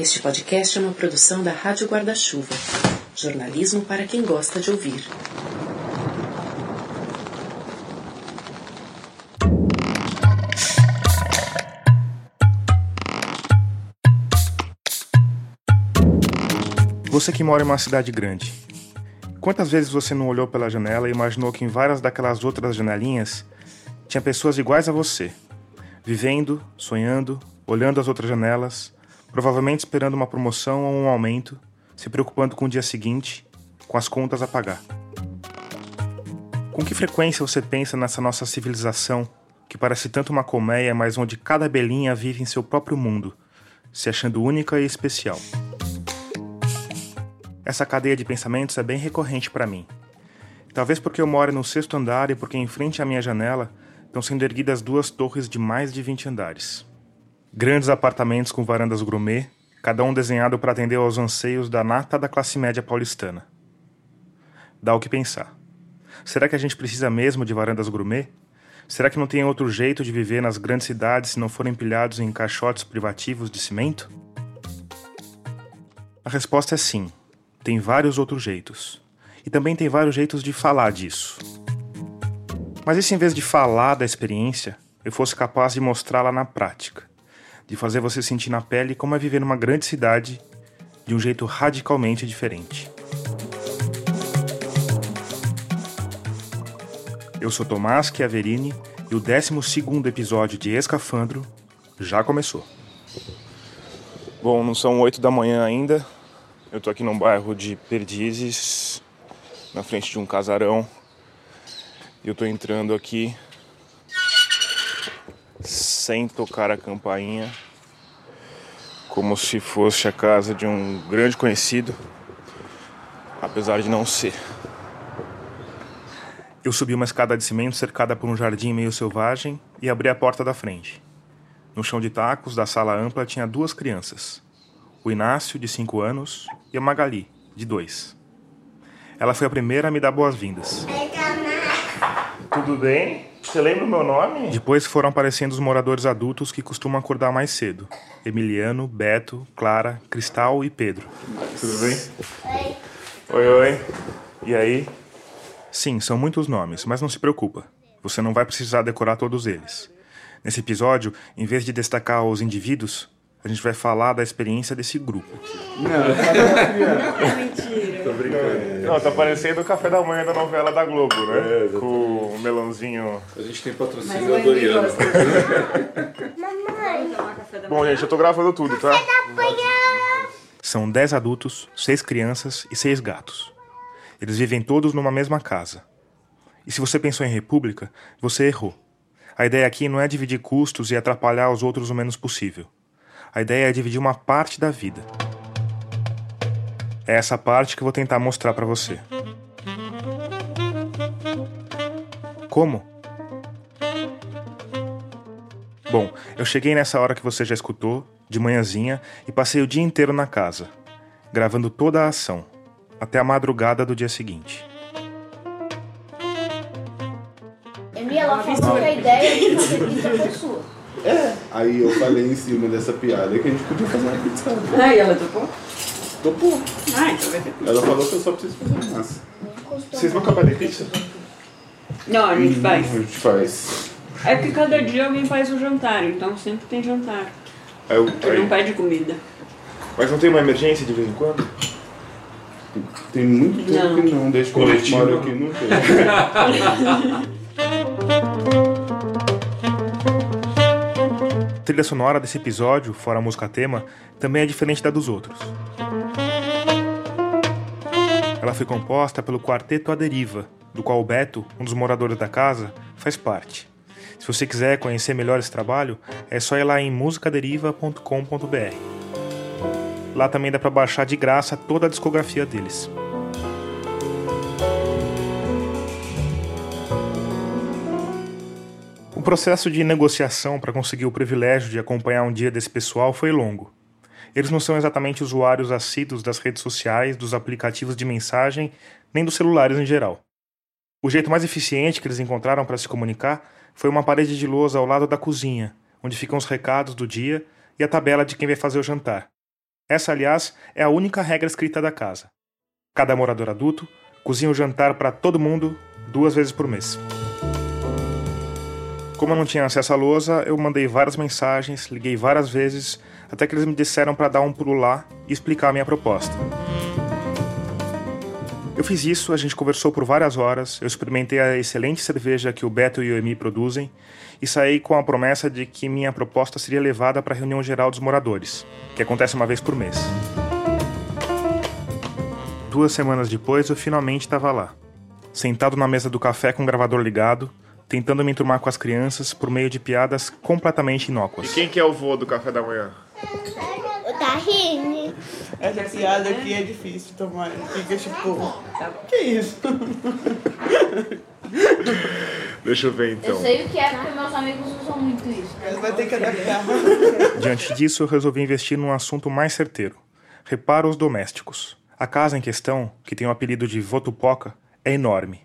Este podcast é uma produção da Rádio Guarda-Chuva. Jornalismo para quem gosta de ouvir. Você que mora em uma cidade grande, quantas vezes você não olhou pela janela e imaginou que em várias daquelas outras janelinhas tinha pessoas iguais a você, vivendo, sonhando, olhando as outras janelas, provavelmente esperando uma promoção ou um aumento, se preocupando com o dia seguinte, com as contas a pagar. Com que frequência você pensa nessa nossa civilização, que parece tanto uma colmeia, mas onde cada abelhinha vive em seu próprio mundo, se achando única e especial? Essa cadeia de pensamentos é bem recorrente para mim. Talvez porque eu moro no sexto andar e porque em frente à minha janela estão sendo erguidas duas torres de mais de 20 andares. Grandes apartamentos com varandas gourmet, cada um desenhado para atender aos anseios da nata da classe média paulistana. Dá o que pensar. Será que a gente precisa mesmo de varandas gourmet? Será que não tem outro jeito de viver nas grandes cidades se não forem empilhados em caixotes privativos de cimento? A resposta é sim tem vários outros jeitos. E também tem vários jeitos de falar disso. Mas e se em vez de falar da experiência, eu fosse capaz de mostrá-la na prática? De fazer você sentir na pele como é viver numa grande cidade de um jeito radicalmente diferente. Eu sou Tomás Chiaverini e o 12 episódio de Escafandro já começou. Bom, não são 8 da manhã ainda, eu tô aqui num bairro de Perdizes, na frente de um casarão. E eu tô entrando aqui sem tocar a campainha, como se fosse a casa de um grande conhecido, apesar de não ser. Eu subi uma escada de cimento cercada por um jardim meio selvagem e abri a porta da frente. No chão de tacos da sala ampla tinha duas crianças o Inácio, de 5 anos, e a Magali, de 2. Ela foi a primeira a me dar boas-vindas. Tudo bem? Você lembra o meu nome? Depois foram aparecendo os moradores adultos que costumam acordar mais cedo: Emiliano, Beto, Clara, Cristal e Pedro. Tudo bem? Oi. Oi, oi. E aí? Sim, são muitos nomes, mas não se preocupa. Você não vai precisar decorar todos eles. Nesse episódio, em vez de destacar os indivíduos, a gente vai falar da experiência desse grupo. Não, não é mentira. Tô brincando. Não, tá parecendo o café da manhã da novela da Globo, né? É, Com o melãozinho. A gente tem patrocínio da Doriana. Mamãe. Bom, gente, eu tô gravando tudo, tá? São 10 adultos, 6 crianças e 6 gatos. Eles vivem todos numa mesma casa. E se você pensou em república, você errou. A ideia aqui não é dividir custos e atrapalhar os outros o menos possível. A ideia é dividir uma parte da vida. É essa parte que eu vou tentar mostrar para você. Como? Bom, eu cheguei nessa hora que você já escutou, de manhãzinha, e passei o dia inteiro na casa, gravando toda a ação, até a madrugada do dia seguinte. Emi, ela falou que a ideia de fazer pizza foi sua. É. Aí eu falei em cima dessa piada que a gente podia fazer uma pizza. Ah, e ela topou? Topou. Ah, então vai ter pizza. Ela falou que eu só preciso fazer massa. Vocês vão acabar de pizza? Não, a gente Hum, faz. A gente faz. É que cada dia alguém faz o jantar, então sempre tem jantar. Aí eu- Tu aí- não pede comida. Mas não tem uma emergência de vez em quando? Tem muito tempo Não. que não, desde que eu moro aqui não tem. trilha sonora desse episódio, fora a música tema, também é diferente da dos outros. Ela foi composta pelo Quarteto A Deriva, do qual o Beto, um dos moradores da casa, faz parte. Se você quiser conhecer melhor esse trabalho, é só ir lá em musicaderiva.com.br. Lá também dá para baixar de graça toda a discografia deles. O processo de negociação para conseguir o privilégio de acompanhar um dia desse pessoal foi longo. Eles não são exatamente usuários assíduos das redes sociais, dos aplicativos de mensagem, nem dos celulares em geral. O jeito mais eficiente que eles encontraram para se comunicar foi uma parede de lousa ao lado da cozinha, onde ficam os recados do dia e a tabela de quem vai fazer o jantar. Essa, aliás, é a única regra escrita da casa. Cada morador adulto cozinha o jantar para todo mundo duas vezes por mês. Como eu não tinha acesso à lousa, eu mandei várias mensagens, liguei várias vezes, até que eles me disseram para dar um pulo lá e explicar a minha proposta. Eu fiz isso, a gente conversou por várias horas, eu experimentei a excelente cerveja que o Beto e o Emi produzem e saí com a promessa de que minha proposta seria levada para a reunião geral dos moradores, que acontece uma vez por mês. Duas semanas depois, eu finalmente estava lá, sentado na mesa do café com o gravador ligado, tentando me enturmar com as crianças por meio de piadas completamente inócuas. E quem que é o vô do café da manhã? O Tahine. Essa piada aqui é difícil tomar. Fica tipo. Que isso? Deixa eu ver Eu então. sei o que é porque meus amigos usam muito isso. Mas vai ter que adaptar. Diante disso, eu resolvi investir num assunto mais certeiro: reparos domésticos. A casa em questão, que tem o apelido de Votupoca, é enorme.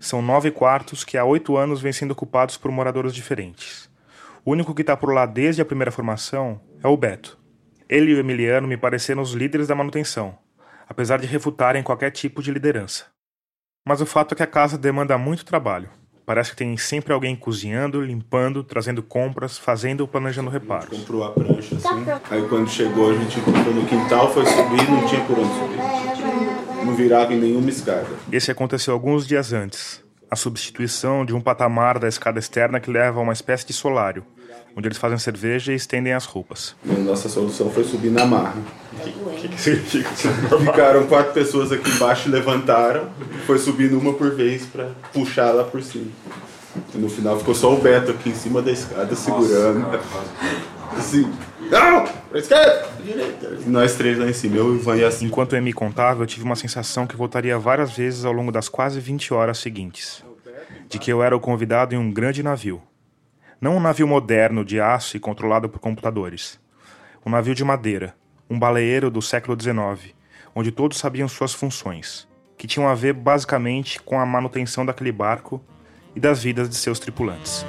São nove quartos que há oito anos vêm sendo ocupados por moradores diferentes. O único que está por lá desde a primeira formação é o Beto. Ele e o Emiliano me pareceram os líderes da manutenção, apesar de refutarem qualquer tipo de liderança. Mas o fato é que a casa demanda muito trabalho. Parece que tem sempre alguém cozinhando, limpando, trazendo compras, fazendo ou planejando reparos. Comprou a prancha assim. Aí quando chegou a gente encontrou no quintal, foi subir não tinha por onde subir. Não virava em nenhuma escada. Esse aconteceu alguns dias antes. A substituição de um patamar da escada externa que leva a uma espécie de solário, onde eles fazem cerveja e estendem as roupas. E a nossa solução foi subir na marra. O que, que significa isso? Ficaram quatro pessoas aqui embaixo, levantaram, foi subindo uma por vez pra puxar lá por cima. E no final ficou só o Beto aqui em cima da escada segurando. Assim, não! Pra esquerda! Direita! E nós três lá em cima, eu, o Ivan e assim. Enquanto eu me contava, eu tive uma sensação que voltaria várias vezes ao longo das quase 20 horas seguintes. De que eu era o convidado em um grande navio. Não um navio moderno de aço e controlado por computadores. Um navio de madeira, um baleeiro do século XIX, onde todos sabiam suas funções, que tinham a ver basicamente com a manutenção daquele barco e das vidas de seus tripulantes.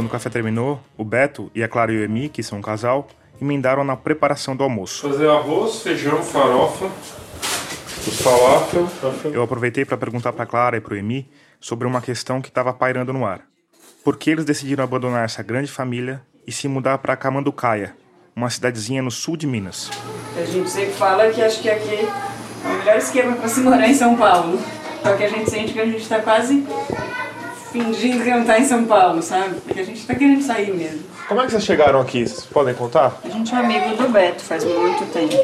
Quando o café terminou, o Beto e a Clara e o Emi, que são um casal, emendaram na preparação do almoço. Fazer arroz, feijão, farofa, os falafel. Eu aproveitei para perguntar para Clara e para o Emi sobre uma questão que estava pairando no ar. Por que eles decidiram abandonar essa grande família e se mudar para Camanducaia, uma cidadezinha no sul de Minas? A gente sempre fala que acho que aqui é o melhor esquema para se morar em São Paulo. Só que a gente sente que a gente está quase fingindo que não tá em São Paulo, sabe? Porque a gente tá querendo sair mesmo. Como é que vocês chegaram aqui? Vocês podem contar? A gente é amigo do Beto faz muito tempo.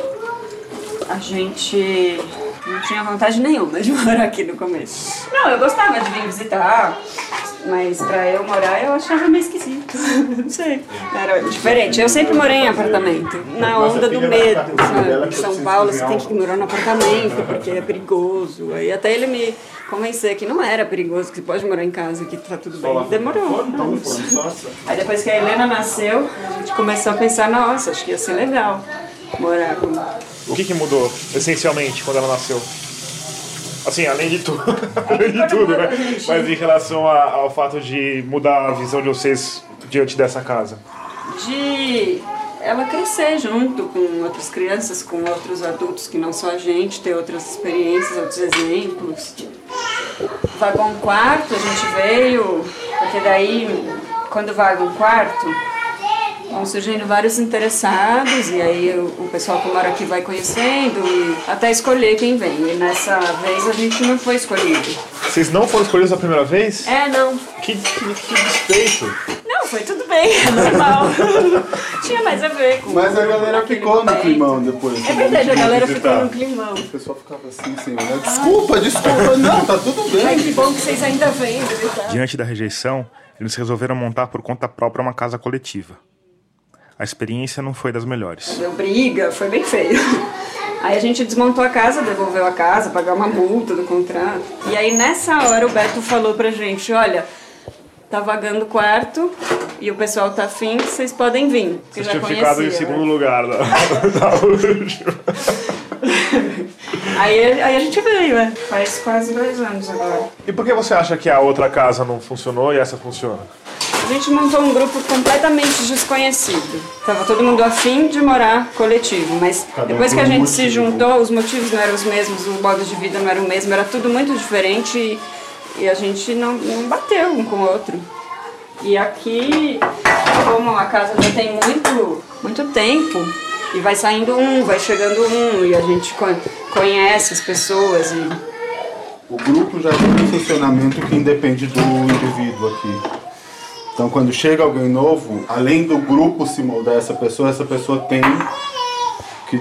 A gente não tinha vontade nenhuma de morar aqui no começo. Não, eu gostava de vir visitar, mas pra eu morar eu achava meio esquisito. Não sei. Era diferente. Eu sempre morei em apartamento, na onda do medo, sabe? Em São Paulo você tem que morar no apartamento porque é perigoso. Aí até ele me convencer que não era perigoso, que você pode morar em casa, que tá tudo bem. Demorou. Aí depois que a Helena nasceu, a gente começou a pensar, nossa, acho que ia ser legal morar com O que, que mudou, essencialmente, quando ela nasceu? Assim, além de tudo, além de tudo, né? Mas em relação a- ao fato de mudar a visão de vocês diante dessa casa. de ela crescer junto com outras crianças, com outros adultos que não só a gente, ter outras experiências, outros exemplos. Vaga um quarto, a gente veio, porque daí, quando vaga um quarto, vão surgindo vários interessados, e aí o, o pessoal que mora aqui vai conhecendo e até escolher quem vem. E nessa vez a gente não foi escolhido. Vocês não foram escolhidos a primeira vez? É, não. Que, que, que despeito! Não, foi tudo bem, é normal. Tinha mais a ver com Mas a galera ficou no momento. climão depois. É verdade, a galera Visitar. ficou no climão. O pessoal ficava assim, sem olhar. Desculpa, desculpa. Não, tá tudo Ai, bem. que bom que vocês ainda vêm visitar. Diante da rejeição, eles resolveram montar por conta própria uma casa coletiva. A experiência não foi das melhores. Deu briga, foi bem feio. Aí a gente desmontou a casa, devolveu a casa, pagar uma multa do contrato. E aí nessa hora o Beto falou pra gente, olha, tá vagando o quarto e o pessoal tá afim, vocês podem vir. Vocês tinham ficado em conhecia, segundo né? lugar da, da última. Aí, aí a gente veio, é. Faz quase dois anos agora. E por que você acha que a outra casa não funcionou e essa funciona? A gente montou um grupo completamente desconhecido. Tava todo mundo afim de morar coletivo, mas Cada depois que a gente se motivo. juntou, os motivos não eram os mesmos, o modo de vida não era o mesmo, era tudo muito diferente e, e a gente não, não bateu um com o outro. E aqui, como a casa já tem muito, muito tempo, e vai saindo um, vai chegando um, e a gente con- conhece as pessoas e O grupo já tem um funcionamento que independe do indivíduo aqui. Então, quando chega alguém novo, além do grupo se moldar essa pessoa, essa pessoa tem que,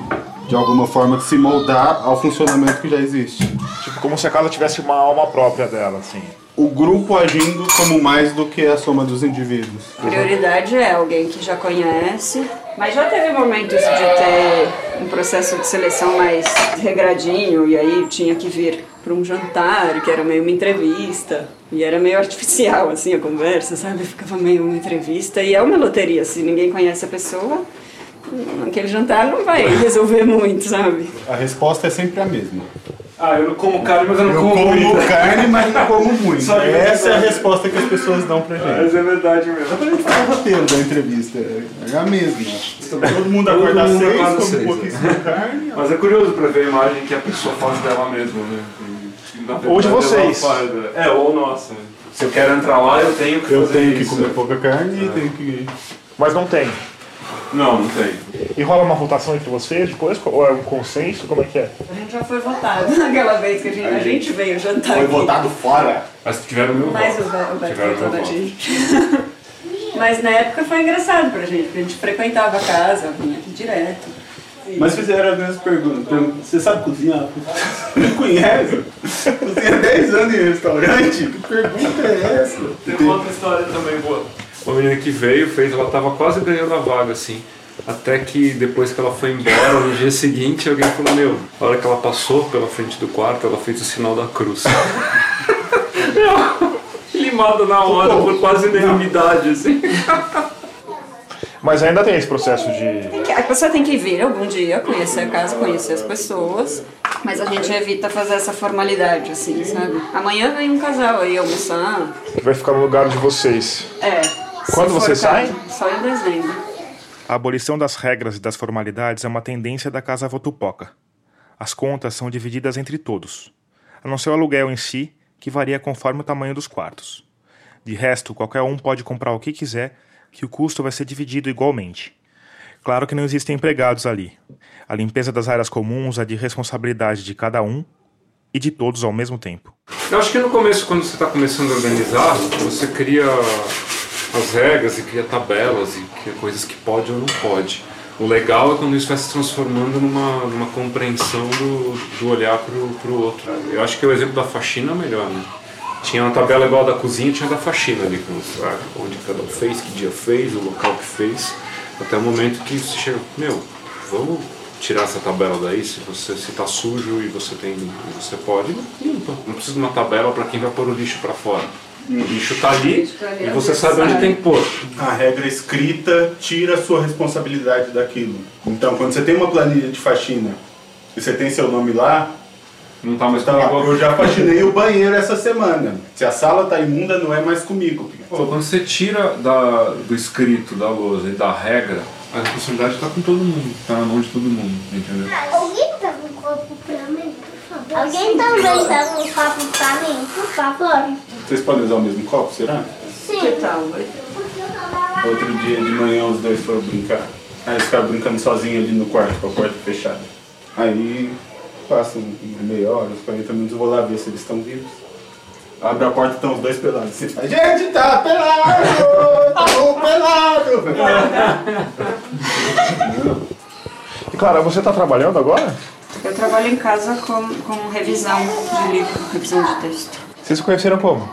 de alguma forma, se moldar ao funcionamento que já existe. Tipo, como se a casa tivesse uma alma própria dela, assim. O grupo agindo como mais do que a soma dos indivíduos. prioridade é alguém que já conhece. Mas já teve momentos de ter um processo de seleção mais regradinho, e aí tinha que vir para um jantar, que era meio uma entrevista. E era meio artificial, assim, a conversa, sabe? Ficava meio uma entrevista. E é uma loteria, se ninguém conhece a pessoa, aquele jantar não vai resolver muito, sabe? A resposta é sempre a mesma. Ah, eu não como carne, mas eu não Eu como, como muito. carne, mas não como muito. Só que Essa é a resposta que as pessoas dão pra gente. Mas é verdade mesmo. Só pra gente fazer o roteiro da entrevista. É a mesma. Todo mundo Todo acorda às mundo seis, acorda às come um pouquinho de carne. Mas é curioso pra ver a imagem que a pessoa faz dela mesma, né? Verdade, Ou de vocês. É, ou nossa. Se eu quero entrar lá, eu tenho que Eu fazer tenho que isso. comer pouca carne e tenho que. Mas não tem. Não, não tem. E rola uma votação entre vocês depois? Ou é um consenso? Como é que é? A gente já foi votado naquela vez que a gente, a gente veio jantar Foi aqui. botado fora. Mas tiveram o meu Mas o voto. Beto o Beto votou gente. Mas na época foi engraçado pra gente, porque a gente frequentava a casa, vinha aqui direto. Mas fizeram as mesmas perguntas. Perguntam, Você sabe cozinhar? Não conhece? Cozinha 10 anos em restaurante? Que pergunta é essa? Tem uma outra história também boa. Uma menina que veio, fez, ela tava quase ganhando a vaga, assim. Até que depois que ela foi embora, no dia seguinte, alguém falou, meu, a hora que ela passou pela frente do quarto, ela fez o sinal da cruz. limada na hora, por quase unanimidade, assim. Mas ainda tem esse processo de. Tem que- A pessoa tem que vir algum dia, conhecer a casa, conhecer as pessoas, mas a gente evita fazer essa formalidade, assim, sabe? Amanhã vem um casal aí almoçar. que vai ficar no lugar de vocês. É. Quando caso, saem? Só em dezembro. A abolição das regras e das formalidades é uma tendência da Casa Votupoca. As contas são divididas entre todos, a não ser o aluguel em si, que varia conforme o tamanho dos quartos. De resto, qualquer um pode comprar o que quiser, que o custo vai ser dividido igualmente. Claro que não existem empregados ali. A limpeza das áreas comuns é de responsabilidade de cada um e de todos ao mesmo tempo. Eu acho que no começo, quando você está começando a organizar, você cria as regras e cria tabelas e cria coisas que pode ou não pode. O legal é quando isso vai se transformando numa, numa compreensão do, do olhar pro, pro outro. Eu acho que o exemplo da faxina é o melhor, né? Tinha uma tabela igual a da cozinha, tinha a da faxina ali, com onde cada um fez, que dia fez, o local que fez, até o momento que você chega, meu, vamos tirar essa tabela daí, se você se tá sujo e você tem, você pode, limpa. Não precisa de uma tabela para quem vai pôr o lixo para fora. O lixo tá ali tá ali, e você sabe onde tem que pôr. A regra escrita tira a sua responsabilidade daquilo. Então, quando você tem uma planilha de faxina e você tem seu nome lá, Não tá mais tá comigo. eu já faxinei o banheiro essa semana. Se a sala tá imunda, não é mais comigo. Pô, quando você tira da, do escrito, da lousa e da regra, a responsabilidade está com todo mundo, está na mão de todo mundo, entendeu? Alguém tá com copo pra mim, por favor? Alguém também tá com copo pra mim, por favor? Vocês podem usar o mesmo copo, será? Que Sim. tal? vai? Outro dia de manhã os dois foram brincar. Aí eles ficaram brincando sozinhos ali no quarto, com a porta fechada. Aí passa um- meia hora, uns 40 minutos, eu vou lá ver se eles estão vivos. Abre a porta e estão os dois pelados. Fala, gente, tá pelado! Tá pelado! E Clara, você tá trabalhando agora? Eu trabalho em casa com, com revisão de livro, revisão de texto. Vocês se conheceram como?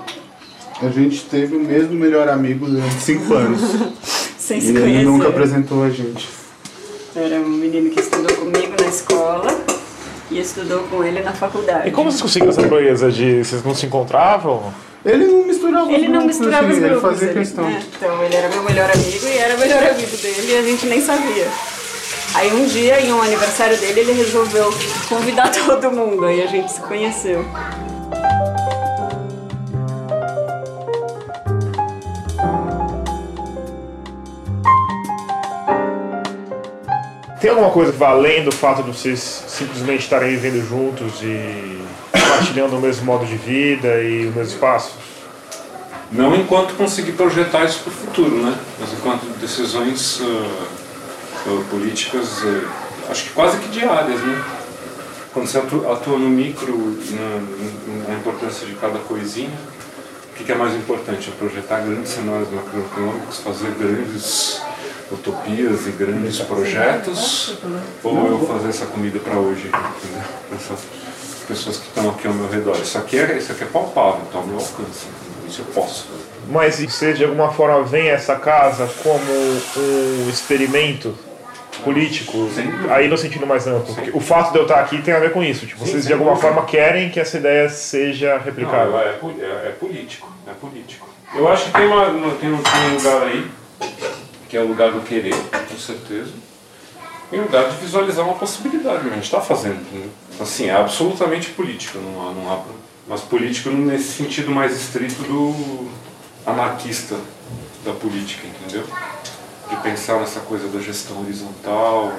A gente teve o mesmo melhor amigo durante 5 anos. Sem e se ele conhecer. nunca apresentou a gente. Era um menino que estudou comigo na escola e estudou com ele na faculdade. E como vocês conseguiram essa proeza de. Vocês não se encontravam? Ele não misturava os Ele não grupos, misturava assim, os grupos. Ele fazia ele- questão. é, então, ele era meu melhor amigo e era o melhor amigo dele e a gente nem sabia. Aí um dia, em um aniversário dele, ele resolveu convidar todo mundo. Aí a gente se conheceu. Tem alguma coisa que vai além do fato de vocês simplesmente estarem vivendo juntos e compartilhando o mesmo modo de vida e o mesmo espaço? Não enquanto conseguir projetar isso para o futuro, né? Mas enquanto decisões uh, políticas, uh, acho que quase que diárias, né? Quando você atua, atua no micro, na, na, importância de cada coisinha, o que, que é mais importante? É projetar grandes cenários macroeconômicos, fazer grandes utopias e grandes projetos, ou eu fazer essa comida para hoje, entendeu? Essas pessoas que estão aqui ao meu redor. Isso aqui é, isso aqui é palpável, está ao meu alcance. Isso eu posso. Mas você de alguma forma vem essa casa como um experimento político, aí no sentido mais amplo. O fato de eu estar aqui tem a ver com isso. Tipo, vocês de alguma forma querem que essa ideia seja replicada. Não, é, é, é, político, é político. Eu acho que tem, uma, tem, um, tem um lugar aí, que é o lugar do querer, com certeza. E o lugar de visualizar uma possibilidade, a gente está fazendo. Né? Assim, é absolutamente político, não há, não há, mas político nesse sentido mais estrito do anarquista da política, entendeu? de pensar nessa coisa da gestão horizontal,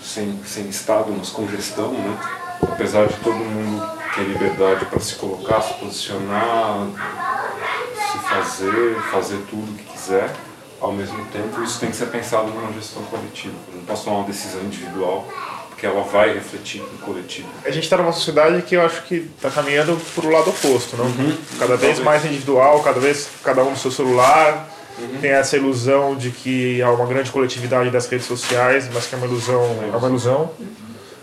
sem, sem Estado, mas com gestão, né? apesar de todo mundo ter liberdade para se colocar, se posicionar, se fazer, fazer tudo o que quiser, ao mesmo tempo isso tem que ser pensado numa gestão coletiva. Eu não posso tomar uma decisão individual porque ela vai refletir no coletivo. A gente está numa sociedade que eu acho que está caminhando para o lado oposto, não? Uhum. Cada vez mais individual, cada vez cada um no seu celular, Uhum. Tem essa ilusão de que há uma grande coletividade das redes sociais, mas que é uma ilusão, é uma ilusão,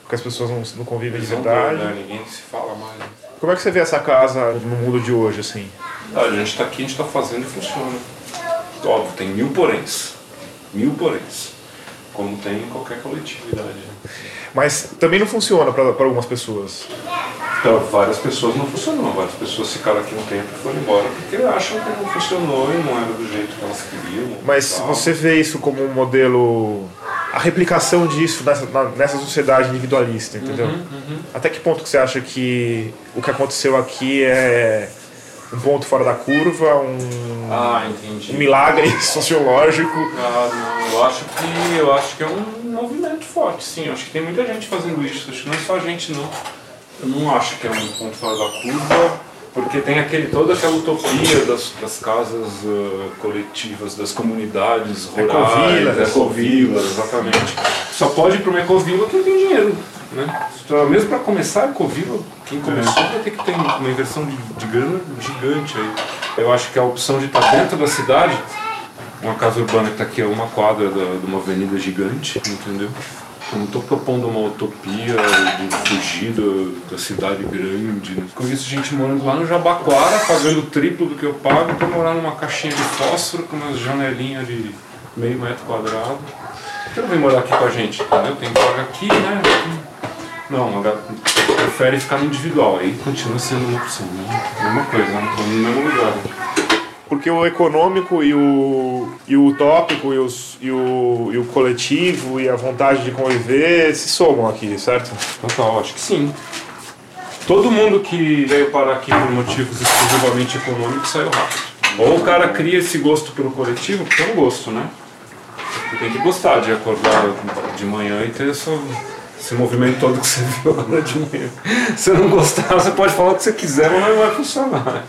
porque as pessoas não, não convivem de verdade. Né? Ninguém se fala mais. Como é que você vê essa casa no mundo de hoje, assim? Ah, a gente está aqui, a gente está fazendo e funciona. Óbvio, tem mil poréns. Mil poréns. Como tem em qualquer coletividade. Mas também não funciona para algumas pessoas. Então, várias pessoas não funcionou, várias pessoas ficaram aqui um tempo e foram embora porque acham que não funcionou e não era do jeito que elas queriam. Mas você vê isso como um modelo, a replicação disso nessa, nessa sociedade individualista, entendeu? Uhum, uhum. Até que ponto que você acha que o que aconteceu aqui é um ponto fora da curva, um, ah, um milagre sociológico? Ah, não, eu acho que eu acho que é um movimento forte, sim. Eu acho que tem muita gente fazendo isso. Acho que não é só a gente não. Eu não acho que é um ponto fora da curva, porque tem aquele, toda aquela utopia das, das casas uh, coletivas, das comunidades rurais, ecovilas, exatamente. Só pode ir para uma ecovila quem tem dinheiro. Né? Mesmo para começar a ecovila, quem começou vai ter que ter uma inversão de, de grana gigante aí. Eu acho que a opção de estar dentro da cidade, uma casa urbana que está aqui a uma quadra da, de uma avenida gigante, entendeu? Eu não estou propondo uma utopia de fugir da, da cidade grande. Né? Conheço gente morando lá no Jabaquara, pagando o triplo do que eu pago, para morar numa caixinha de fósforo com umas janelinhas de meio metro quadrado. Por que não vem morar aqui com a gente? Entendeu? Tem que pagar aqui, né? Não, prefere ficar no individual, aí continua sendo uma opção. Né? Mesma coisa, estou no mesmo lugar porque o econômico e o, e o utópico e, os, e, o, e o coletivo e a vontade de conviver se somam aqui, certo? Total, acho que sim. Todo mundo que veio parar aqui por motivos exclusivamente econômicos saiu rápido. Ou o cara cria esse gosto pelo coletivo, porque é um gosto, né? Você tem que gostar de acordar de manhã e ter essa, esse movimento todo que você viu agora de manhã. Se não gostar, você pode falar o que você quiser, mas não vai funcionar.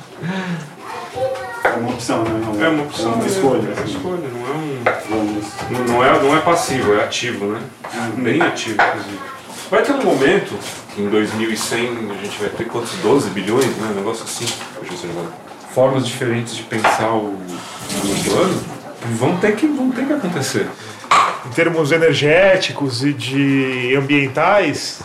É uma opção, né? É uma opção, é uma escolha. É uma escolha, não é um. Não, não, é, não é passivo, é ativo, né? Uhum. Bem ativo, inclusive. Vai ter um momento, que em 2100 a gente vai ter quantos? 12 bilhões, né? Um negócio assim. Formas diferentes de pensar o, o plano vão ter, que, vão ter que acontecer. Em termos energéticos e de ambientais,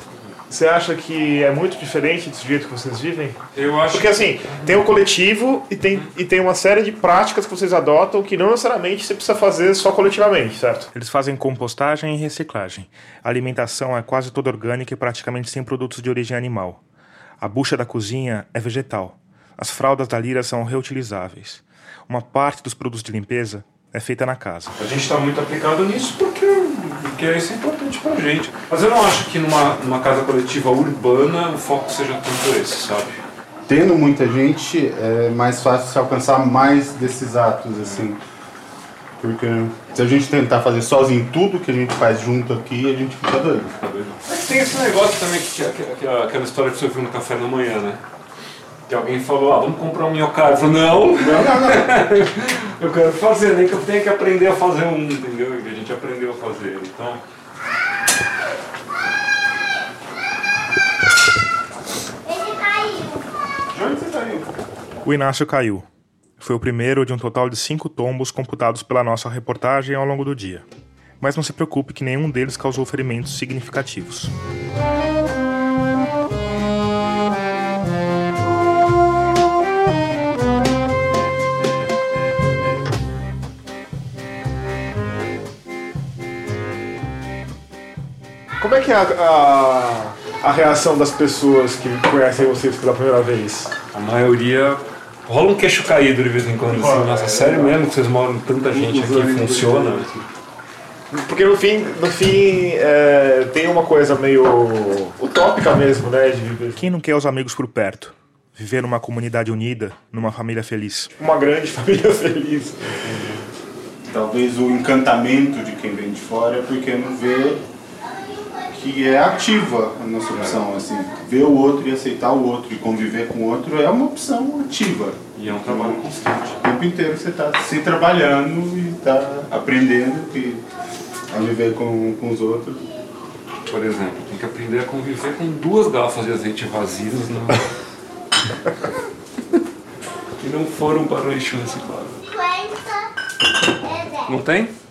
você acha que é muito diferente do jeito que vocês vivem? Eu acho. Porque assim, tem o coletivo e tem, e tem uma série de práticas que vocês adotam que não necessariamente você precisa fazer só coletivamente, certo? Eles fazem compostagem e reciclagem. A alimentação é quase toda orgânica e praticamente sem produtos de origem animal. A bucha da cozinha é vegetal. As fraldas da lira são reutilizáveis. Uma parte dos produtos de limpeza é feita na casa. A gente está muito aplicado nisso porque, porque isso é importante para a gente. Mas eu não acho que numa, numa casa coletiva urbana o foco seja tanto esse, sabe? Tendo muita gente, é mais fácil se alcançar mais desses atos, assim. Porque se a gente tentar fazer sozinho tudo que a gente faz junto aqui, a gente fica doido. Mas tem esse negócio também, que, que, que, aquela história que você ouviu no café da manhã, né? Que alguém falou, ah, vamos comprar um. Eu falei, não, não, não, não. eu quero fazer, nem que eu tenha que aprender a fazer um, entendeu? E a gente aprendeu a fazer. Então. Ele caiu. De onde você saiu? O Inácio caiu. Foi o primeiro de um total de cinco tombos computados pela nossa reportagem ao longo do dia. Mas não se preocupe que nenhum deles causou ferimentos significativos. Como é que é a, a, a reação das pessoas que conhecem vocês pela primeira vez? A maioria. Rola um queixo caído de vez em quando, assim. Nossa, sério mesmo que vocês moram com tanta gente aqui funciona? Porque no fim, no fim é, tem uma coisa meio utópica mesmo, né? De Quem não quer os amigos por perto? Viver numa comunidade unida, numa família feliz. uma grande família feliz. Talvez o encantamento de quem vem de fora é porque não vê que é ativa a nossa opção, assim. Ver o outro e aceitar o outro e conviver com o outro é uma opção ativa. E é um trabalho constante. O tempo inteiro você está se trabalhando e está aprendendo que, a viver com, com os outros. Por exemplo, tem que aprender a conviver com duas garrafas de azeite vazias na... que não foram para o lixo reciclável. 50 é 10. Não tem?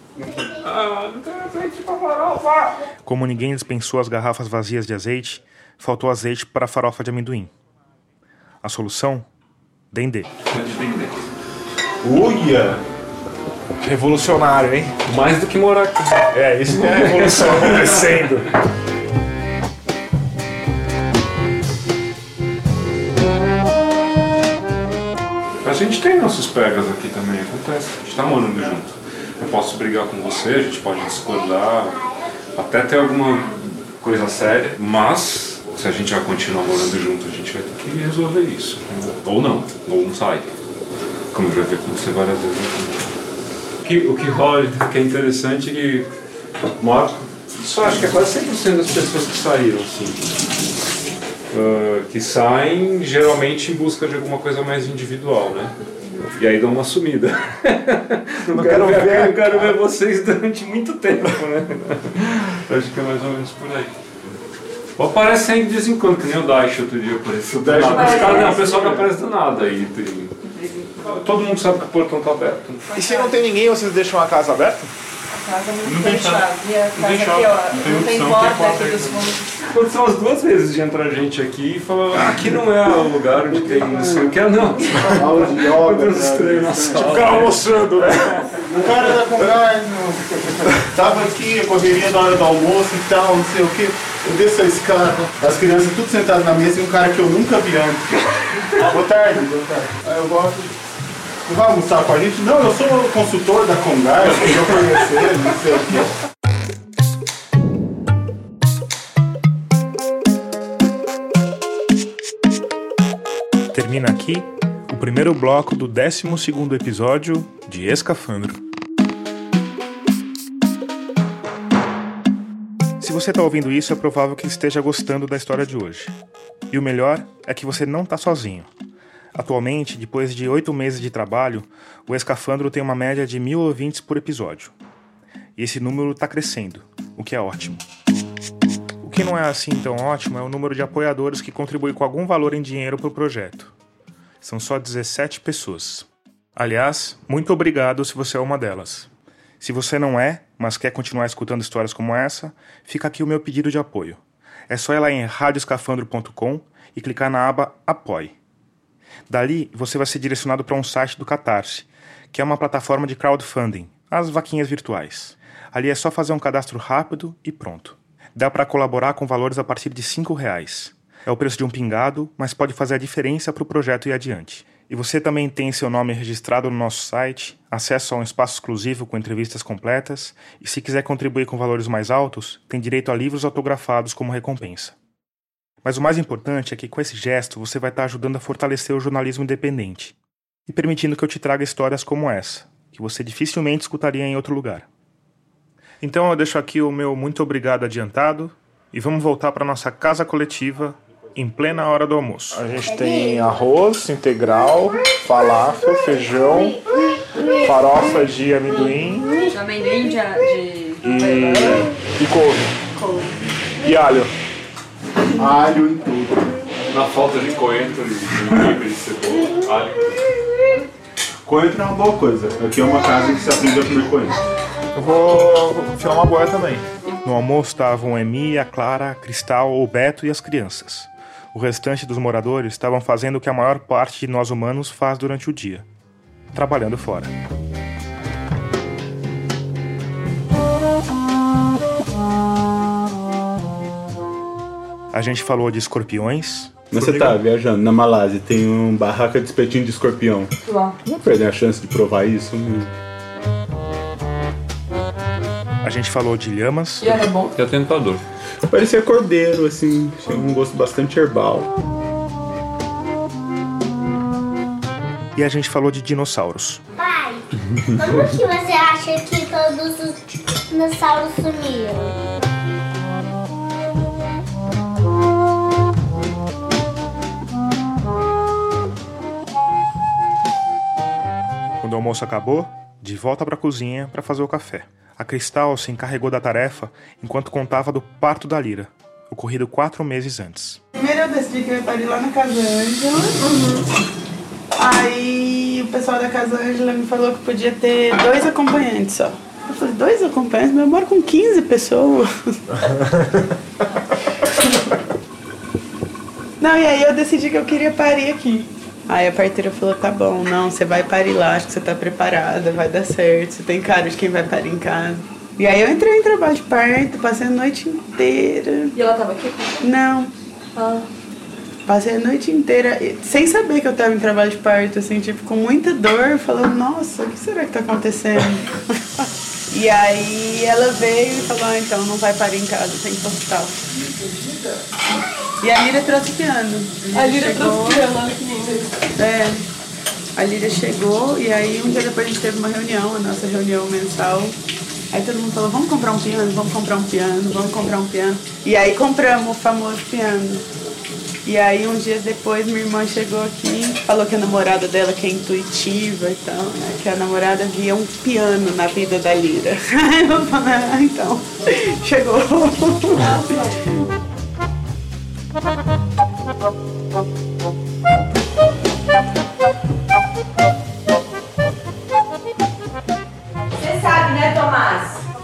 Ah, não tem azeite para farofa! Como ninguém dispensou as garrafas vazias de azeite, faltou azeite para a farofa de amendoim. A solução? Dendê. Uia! Revolucionário, hein? Mais do que morar aqui. É, isso que é a revolução acontecendo. A gente tem nossos pegas aqui também, acontece. A gente tá morando junto. Eu posso brigar com você, a gente pode discordar, até ter alguma coisa séria, mas se a gente vai continuar morando junto, a gente vai ter que resolver isso. Ou não, ou não sai. Como já vi acontecer várias vezes. O que, o que rola, que é interessante é que mora, só acho que é quase 100% das pessoas que saíram, assim. ah, que saem geralmente em busca de alguma coisa mais individual, né? E aí dão uma sumida. não, quero ver, não quero ver vocês durante muito tempo, né? Acho que é mais ou menos por aí. Ou aparece aí de vez em quando, que nem o Dash outro dia apareceu. O Dash aparece. não, o pessoal que aparece do nada aí. Tem... Todo mundo sabe que o portão tá aberto. E se não tem ninguém, vocês deixam a casa aberta? A casa não, Não tem tem chave. chave. E a casa aqui, ó, Não tem não tem opção, porta tem porta aqui dos fundos. Aconteceu umas duas vezes de entrar gente aqui e falar, ah, aqui não é o lugar onde tem não sei o que, não. Aula de yoga, Meu Deus, cara. almoçando, né? O cara da Congai tava aqui, a correria na hora do almoço e tal, não sei o que. Eu desço a escada, as crianças tudo sentadas na mesa e um cara que eu nunca vi antes. Boa tarde, boa tarde. Aí eu gosto. Você vai almoçar com a gente? Não, eu sou consultor da Congai, eu queria conhecer, não sei o que. Termina aqui o primeiro bloco do 12 episódio de Escafandro. Se você está ouvindo isso, é provável que esteja gostando da história de hoje. E o melhor é que você não está sozinho. Atualmente, depois de oito meses de trabalho, o Escafandro tem uma média de mil ouvintes por episódio. E esse número está crescendo, o que é ótimo. O que não é assim tão ótimo é o número de apoiadores que contribuem com algum valor em dinheiro para o projeto. São só 17 pessoas. Aliás, muito obrigado se você é uma delas. Se você não é, mas quer continuar escutando histórias como essa, fica aqui o meu pedido de apoio. É só ir lá em radioscafandro.com e clicar na aba Apoie. Dali, você vai ser direcionado para um site do Catarse, que é uma plataforma de crowdfunding, as vaquinhas virtuais. Ali é só fazer um cadastro rápido e pronto. Dá para colaborar com valores a partir de 5 reais. É o preço de um pingado, mas pode fazer a diferença para o projeto ir adiante. E você também tem seu nome registrado no nosso site, acesso a um espaço exclusivo com entrevistas completas, e se quiser contribuir com valores mais altos, tem direito a livros autografados como recompensa. Mas o mais importante é que com esse gesto você vai estar ajudando a fortalecer o jornalismo independente e permitindo que eu te traga histórias como essa, que você dificilmente escutaria em outro lugar. Então eu deixo aqui o meu muito obrigado adiantado e vamos voltar para nossa casa coletiva em plena hora do almoço. A gente tem arroz integral, falafel, feijão, farofa de amendoim De amendoim de. de... e, e couve. E alho. Alho em tudo. Na falta de coentro e gengibre e cebola, alho. Coentro é uma boa coisa. Aqui é uma casa que se aprende a comer coentro. Eu vou tirar uma boia também. No almoço estavam Emi, a Clara, a Cristal, o Beto e as crianças. O restante dos moradores estavam fazendo o que a maior parte de nós humanos faz durante o dia: trabalhando fora. A gente falou de escorpiões, Mas você tá viajando na Malásia, tem um barraca de espetinho de escorpião. Lá. Não perder a chance de provar isso? né? a gente falou de lhamas, E era bom. É tentador. Parecia cordeiro, assim, tinha um gosto bastante herbal. e a gente falou de dinossauros. Pai, como que você acha que todos os dinossauros sumiram? Quando o almoço acabou, de volta para a cozinha para fazer o café. A Cristal se encarregou da tarefa enquanto contava do parto da Lira, ocorrido quatro meses antes. Primeiro eu decidi que eu ia parir lá na Casa Ângela. Aí o pessoal da Casa Ângela me falou que podia ter dois acompanhantes só. Eu falei, dois acompanhantes? Mas eu moro com 15 pessoas. Não, e aí eu decidi que eu queria parir aqui. Aí a parteira falou, tá bom, não, você vai parir lá, acho que você tá preparada, vai dar certo, você tem cara de quem vai parir em casa. E aí eu entrei em trabalho de parto, passei a noite inteira. E ela tava aqui? Não, Ah. Passei a noite inteira sem saber que eu tava em trabalho de parto, assim, tipo, com muita dor, falando, nossa, o que será que tá acontecendo? e aí ela veio e falou, ah, então não vai parar em casa, tem que ir pro hospital. E a Lira trouxe o piano. A Lira chegou- trouxe piano, olha que lindo. É. A Lira chegou e aí um dia depois a gente teve uma reunião, a nossa reunião mensal. Aí todo mundo falou, vamos comprar um piano, vamos comprar um piano, vamos comprar um piano. E aí compramos o famoso piano. E aí uns dias depois minha irmã chegou aqui, falou que a namorada dela que é intuitiva e tal, né? Que a namorada via um piano na vida da Lira. Aí eu falei, ah, então, chegou.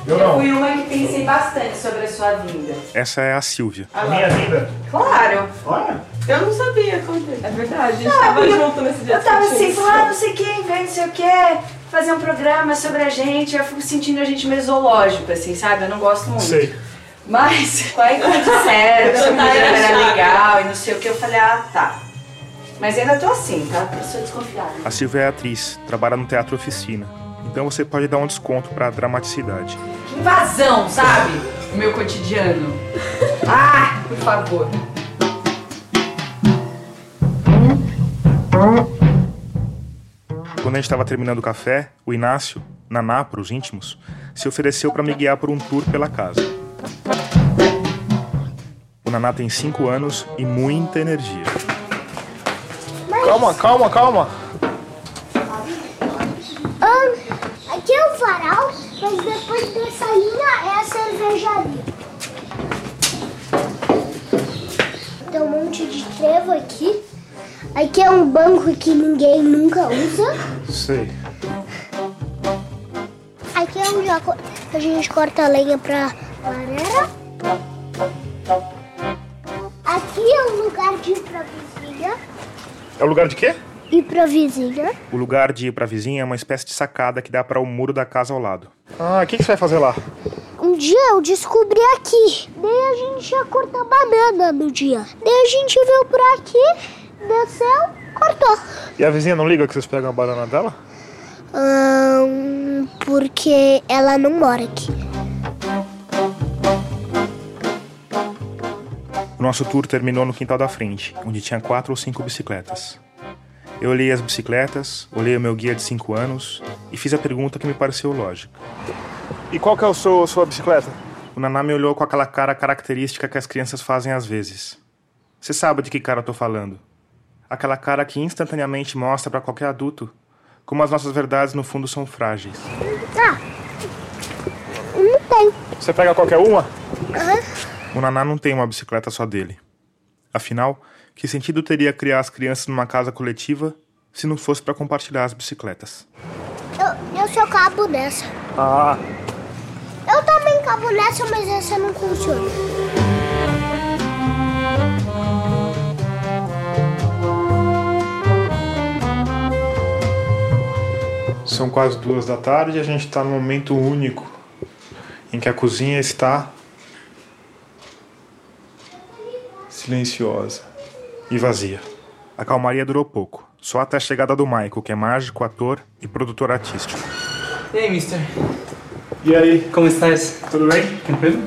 Eu não. fui uma que pensei bastante sobre a sua vinda. Essa é a Silvia. A minha vida. Claro. Olha, eu não sabia contar. É verdade, a gente tava junto nesse dia. Eu tava assim, falando, ah, não sei quem, vem, não sei o que, fazer um programa sobre a gente. Eu fico sentindo a gente meio zoológico, assim, sabe? Eu não gosto muito. Sei. Mas, quando disseram que Eu seu tava programa era legal e não sei o que, eu falei, ah, tá. Mas ainda tô assim, tá? Eu sou desconfiada. A Silvia é atriz, trabalha no Teatro Oficina. Então você pode dar um desconto para dramaticidade. Invasão, sabe? O meu cotidiano. Ah, por favor. Quando a gente estava terminando o café, o Inácio, Naná para os íntimos, se ofereceu para me guiar por um tour pela casa. O Naná tem 5 anos e muita energia. Calma, calma, calma. Ah, aqui é o varal, mas depois dessa linha é a cervejaria. Tem um monte de trevo aqui. Aqui é um banco que ninguém nunca usa. Sei. Aqui é onde a, gente corta a lenha pra lareira. Aqui é um lugar de vizinha. É o lugar de quê? Ir pra vizinha. O lugar de ir para a vizinha é uma espécie de sacada que dá para o muro da casa ao lado. Ah, o que, que você vai fazer lá? Um dia eu descobri aqui. Daí a gente ia cortar banana no dia. Daí a gente veio por aqui, desceu, cortou. E a vizinha não liga que vocês pegam a banana dela? Ahn, porque ela não mora aqui. O nosso tour terminou no quintal da frente, onde tinha quatro ou cinco bicicletas. Eu olhei as bicicletas, olhei o meu guia de 5 anos e fiz a pergunta que me pareceu lógica. E qual que é a sua, sua bicicleta? O Naná me olhou com aquela cara característica que as crianças fazem às vezes. Você sabe de que cara eu tô falando? Aquela cara que instantaneamente mostra para qualquer adulto como as nossas verdades no fundo são frágeis. Ah, não tem. Você pega qualquer uma? Aham. O Naná não tem uma bicicleta só dele. Afinal, que sentido teria criar as crianças numa casa coletiva se não fosse para compartilhar as bicicletas? Eu, eu sou cabo dessa. Ah, Eu também cabo nessa, mas essa não funciona. são quase duas da tarde e a gente está num momento único em que a cozinha está silenciosa e vazia. A calmaria durou pouco, só até a chegada do Michael, que é mágico, ator e produtor artístico. E aí, mister? E aí, Como estás? tudo bem? Tranquilo?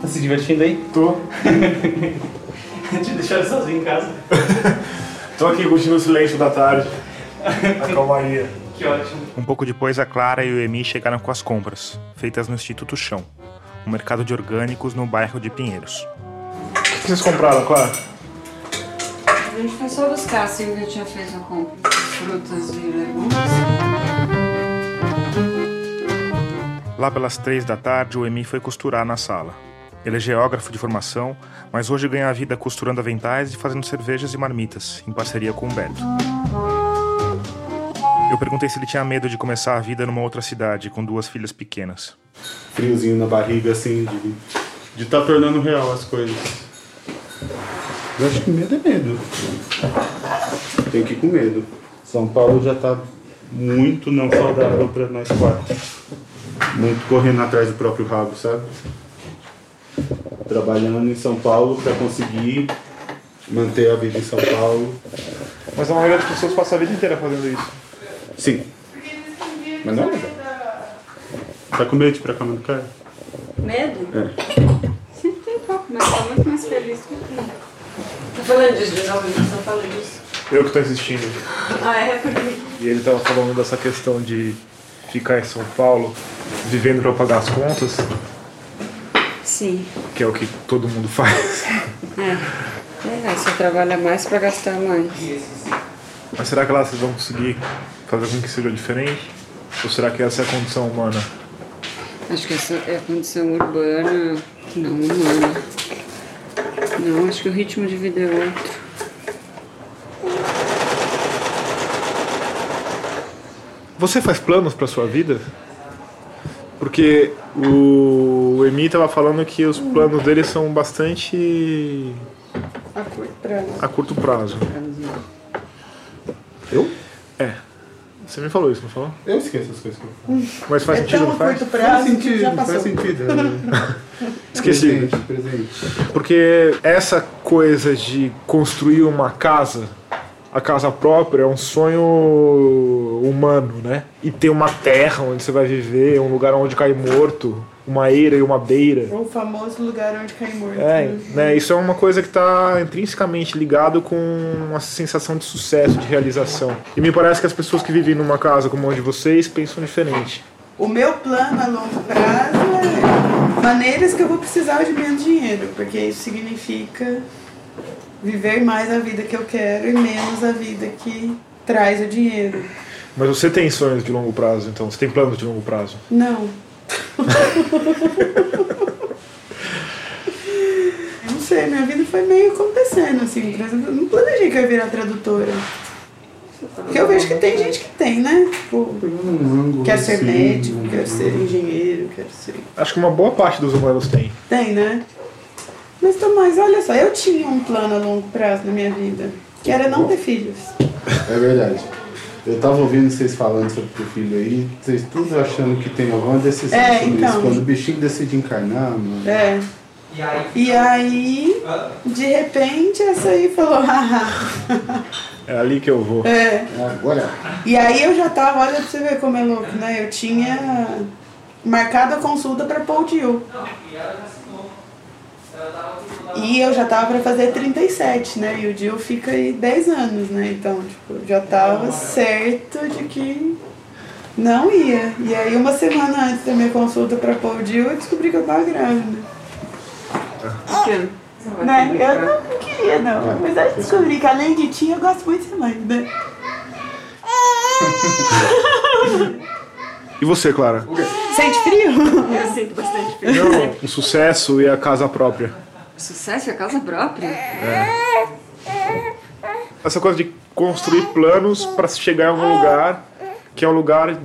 Tá se divertindo aí? Tô. Te deixaram sozinho em casa. Tô aqui curtindo o silêncio da tarde. A calmaria. Que ótimo. Um pouco depois, a Clara e o Emi chegaram com as compras, feitas no Instituto Chão, um mercado de orgânicos no bairro de Pinheiros. O que vocês compraram, Clara? A gente foi só buscar assim que eu tinha feito a compra. Frutas e legumes. Lá pelas três da tarde, o Emi foi costurar na sala. Ele é geógrafo de formação, mas hoje ganha a vida costurando aventais e fazendo cervejas e marmitas, em parceria com o Beto. Eu perguntei se ele tinha medo de começar a vida numa outra cidade, com duas filhas pequenas. Friozinho na barriga, assim, de de estar tornando real as coisas. Eu acho que medo é medo. Tem que ir com medo. São Paulo já tá muito não saudável para nós quatro. Muito correndo atrás do próprio rabo, sabe? Trabalhando em São Paulo para conseguir manter a vida em São Paulo. Mas a maioria das pessoas passa a vida inteira fazendo isso. Sim. Mas não é legal. Tá com medo de ir pra cama do cara? Medo? É. Sinto um pouco, mas tô muito mais feliz que eu Tá falando disso de novo? Disso. Eu que tô insistindo. Ah, é? Por quê? E ele tava falando dessa questão de ficar em São Paulo, vivendo pra pagar as contas, Sim. que é o que todo mundo faz. É. É, você trabalha mais pra gastar mais. Mas será que lá vocês vão conseguir fazer com que seja diferente? Ou será que essa é a condição humana? Acho que essa é a condição urbana, não humana. Não, acho que o ritmo de vida é outro. Você faz planos pra sua vida? Porque o Emi tava falando que os planos dele são bastante A curto prazo. a curto prazo. Eu? É. Você me falou isso, não falou? Eu esqueço as coisas que eu falo. Mas faz é sentido, tão não faz? curto Faz prazo que sentido, já faz passou. sentido. Esqueci. Presente, presente. Porque essa coisa de construir uma casa, a casa própria, é um sonho humano, né? E ter uma terra onde você vai viver, um lugar onde cai morto, uma eira e uma beira. O famoso lugar onde cai morto. É, né? né? Isso é uma coisa que está intrinsecamente ligado com uma sensação de sucesso, de realização. E me parece que as pessoas que vivem numa casa como a de vocês pensam diferente. O meu plano a longo prazo é maneiras que eu vou precisar de menos dinheiro, porque isso significa viver mais a vida que eu quero e menos a vida que traz o dinheiro. Mas você tem sonhos de longo prazo, então? Você tem planos de longo prazo? Não. eu não sei, minha vida foi meio acontecendo, assim. Por exemplo, eu não planejei que eu ia virar tradutora. Porque eu vejo que tem gente que tem, né? Tipo, quer ser médico, quer ser engenheiro, quer ser. Acho que uma boa parte dos humanos tem. Tem, né? Mas Tomás, olha só, eu tinha um plano a longo prazo na minha vida, que era não ter filhos. É verdade. Eu tava ouvindo vocês falando sobre o filho aí, vocês tudo achando que tem alguma decisão É, sobre então. isso. Quando o bichinho decide encarnar, mano. É. E aí, de repente, essa aí falou, haha. É ali que eu vou. É. Agora. E aí eu já tava, olha pra você ver como é louco, né? Eu tinha marcado a consulta pra Paul Dill. E eu já tava pra fazer 37, né? E o Dil fica aí 10 anos, né? Então, tipo, já tava certo de que não ia. E aí, uma semana antes da minha consulta pra o Dil, eu descobri que eu tava grávida. Quê? Né? Eu não, não queria, não. Mas aí eu descobri que além de ti, eu gosto muito de ser mãe, né? E você, Clara? Sente frio? Eu sinto bastante frio. Não, o sucesso e a casa própria. Sucesso é a casa própria? É. Essa coisa de construir planos para chegar em algum lugar que é um lugar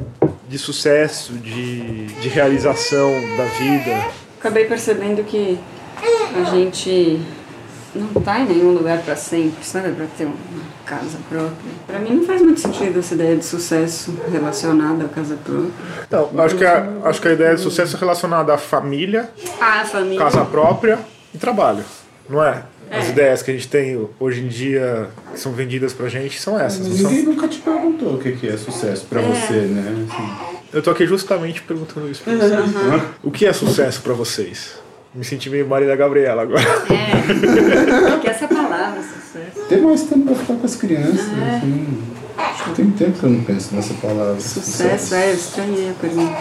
de sucesso, de, de realização da vida. Acabei percebendo que a gente não tá em nenhum lugar para sempre, sabe? Para ter uma casa própria. Para mim não faz muito sentido essa ideia de sucesso relacionada à casa própria. Não, acho que a, acho que a ideia de sucesso é relacionada à família, Ah, a família. casa própria e trabalho, não é? As ideias que a gente tem hoje em dia que são vendidas pra gente são essas. não são? Ninguém nunca te perguntou o que que é sucesso pra você, né? Assim, Eu tô aqui justamente perguntando isso pra Uhum. vocês. O que é sucesso pra vocês? Me senti meio Marília Gabriela agora. Que essa palavra, sucesso. Ter mais tempo pra ficar com as crianças. Assim. Acho que tem tempo que eu não penso nessa palavra. Sucesso, é, eu estranhei a pergunta.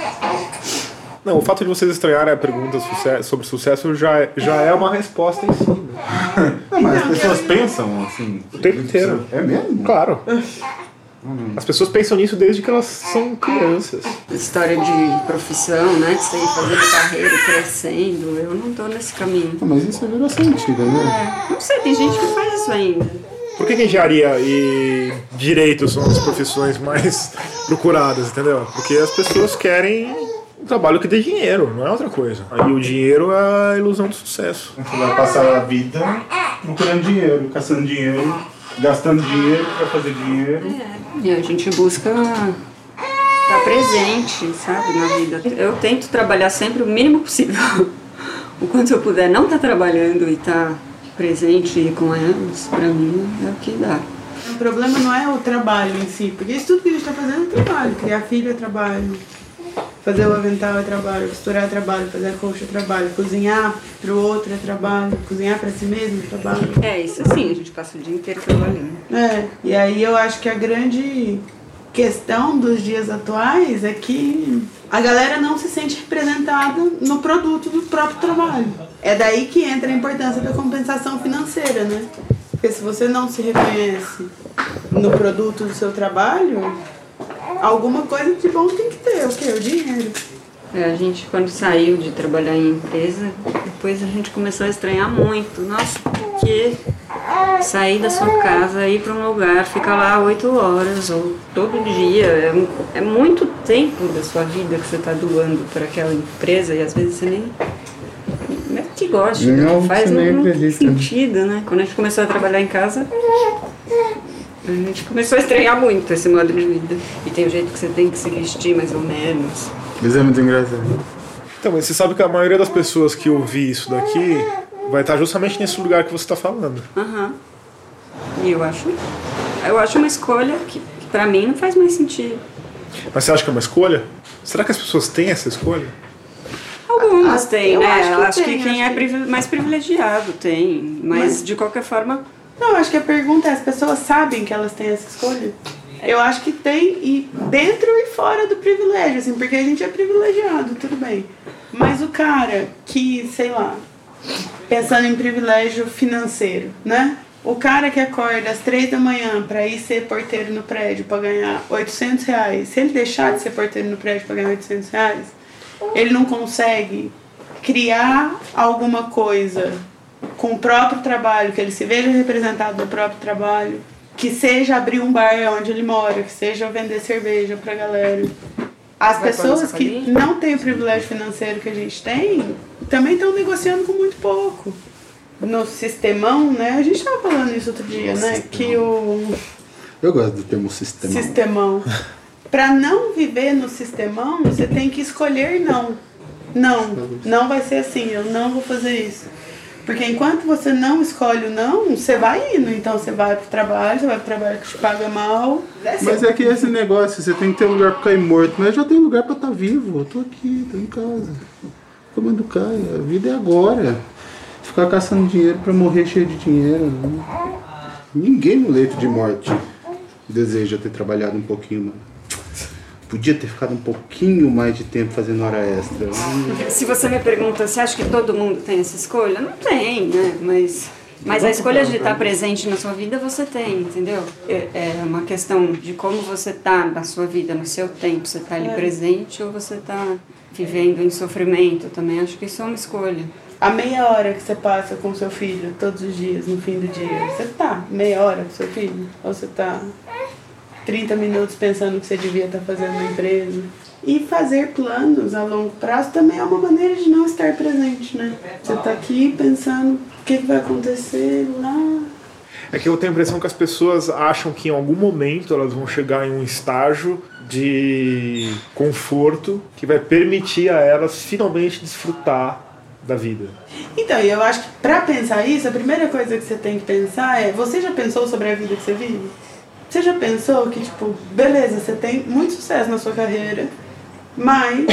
Não, o fato de vocês estranharem a pergunta sobre sucesso já, já é uma resposta em si. né? Não, mas as pessoas pensam assim. O tempo inteiro. É mesmo? Claro. As pessoas pensam nisso desde que elas são crianças. História de profissão, né? Que você tem de carreira crescendo. Eu não tô nesse caminho. Ah, mas isso é geração antiga, né? Não sei, tem gente que faz isso ainda. Por que, que engenharia e direito são as profissões mais procuradas, entendeu? Porque as pessoas querem um trabalho que dê dinheiro, não é outra coisa. Aí o dinheiro é a ilusão do sucesso. Você vai passar a vida procurando dinheiro, caçando dinheiro, gastando dinheiro pra fazer dinheiro. E a gente busca estar presente, sabe, na vida. Eu tento trabalhar sempre o mínimo possível. O quanto eu puder não estar trabalhando e estar presente com elas, pra mim, é o que dá. O problema não é o trabalho em si, porque isso tudo que a gente tá fazendo é trabalho. Criar filho é trabalho. Fazer o avental é trabalho, costurar é trabalho, fazer a colcha é trabalho, cozinhar pro outro é trabalho, cozinhar pra si mesmo é trabalho. É, isso sim, a gente passa o dia inteiro trabalhando. É, e aí eu acho que a grande questão dos dias atuais é que a galera não se sente representada no produto do próprio trabalho. É daí que entra a importância da compensação financeira, né? Porque se você não se reconhece no produto do seu trabalho, alguma coisa de bom tem que ter, o quê? O dinheiro. É, a gente, quando saiu de trabalhar em empresa, depois a gente começou a estranhar muito. Nossa, por que sair da sua casa, ir para um lugar, ficar lá oito horas ou todo dia? É, é muito tempo da sua vida que você está doando para aquela empresa e às vezes você nem. Não é que gosta, Não, não faz não, nem não sentido, né? Quando a gente começou a trabalhar em casa, a gente começou a estranhar muito esse modo de vida. E tem o jeito que você tem que se vestir, mais ou menos. Isso é muito engraçado. Então, mas você sabe que a maioria das pessoas que ouvir isso daqui vai estar justamente nesse lugar que você está falando. Aham. E eu acho, eu acho uma escolha que, que para mim não faz mais sentido. Mas você acha que é uma escolha? Será que as pessoas têm essa escolha? Algumas têm, eu né? acho que eu acho tem, que quem acho é privi- mais privilegiado tem. Mas, Mas- de qualquer forma, Não, acho que a pergunta é: as pessoas sabem que elas têm essa escolha? Eu acho que tem, e dentro e fora do privilégio, assim, porque a gente é privilegiado, tudo bem. Mas o cara que, sei lá, pensando em privilégio financeiro, né? O cara que acorda às três da manhã pra ir ser porteiro no prédio pra ganhar 800 reais, se ele deixar de ser porteiro no prédio pra ganhar 800 reais, ele não consegue criar alguma coisa com o próprio trabalho, que ele se veja representado no próprio trabalho, que seja abrir um bar onde ele mora, que seja vender cerveja pra galera. As Vai pessoas que não têm o privilégio financeiro que a gente tem também estão negociando com muito pouco. No sistemão, né? A gente estava falando isso outro dia, né? Que o Eu gosto do termo sistema. sistemão. Para não viver no sistemão, você tem que escolher não. Não, não vai ser assim, eu não vou fazer isso. Porque enquanto você não escolhe o não, você vai indo. Então você vai pro trabalho, você vai pro trabalho que te paga mal. Mas é que esse negócio, você tem que ter um lugar pra cair morto. Mas eu já tenho lugar pra estar vivo. Eu tô aqui, tô em casa. Comendo caia. A vida é agora. ficar caçando dinheiro pra morrer cheio de dinheiro. Né? Ninguém no leito de morte deseja ter trabalhado um pouquinho, mano. Podia ter ficado um pouquinho mais de tempo fazendo hora extra. Se você me pergunta, você acha que todo mundo tem essa escolha? Não tem, né? Mas, mas a escolha de estar presente na sua vida você tem, entendeu? É, é uma questão de como você está na sua vida, no seu tempo. Você está ali É. presente ou você está vivendo em sofrimento também. Acho que isso é uma escolha. A meia hora que você passa com seu filho todos os dias, no fim do dia, você tá meia hora com seu filho? Ou você tá 30 minutos pensando o que você devia estar fazendo na empresa? E fazer planos a longo prazo também é uma maneira de não estar presente, né? Você tá aqui pensando o que vai acontecer lá. É que eu tenho a impressão que as pessoas acham que em algum momento elas vão chegar em um estágio de conforto que vai permitir a elas finalmente desfrutar da vida. Então, eu acho que pra pensar isso, a primeira coisa que você tem que pensar é: você já pensou sobre a vida que você vive? Você já pensou que, tipo, beleza, você tem muito sucesso na sua carreira, mas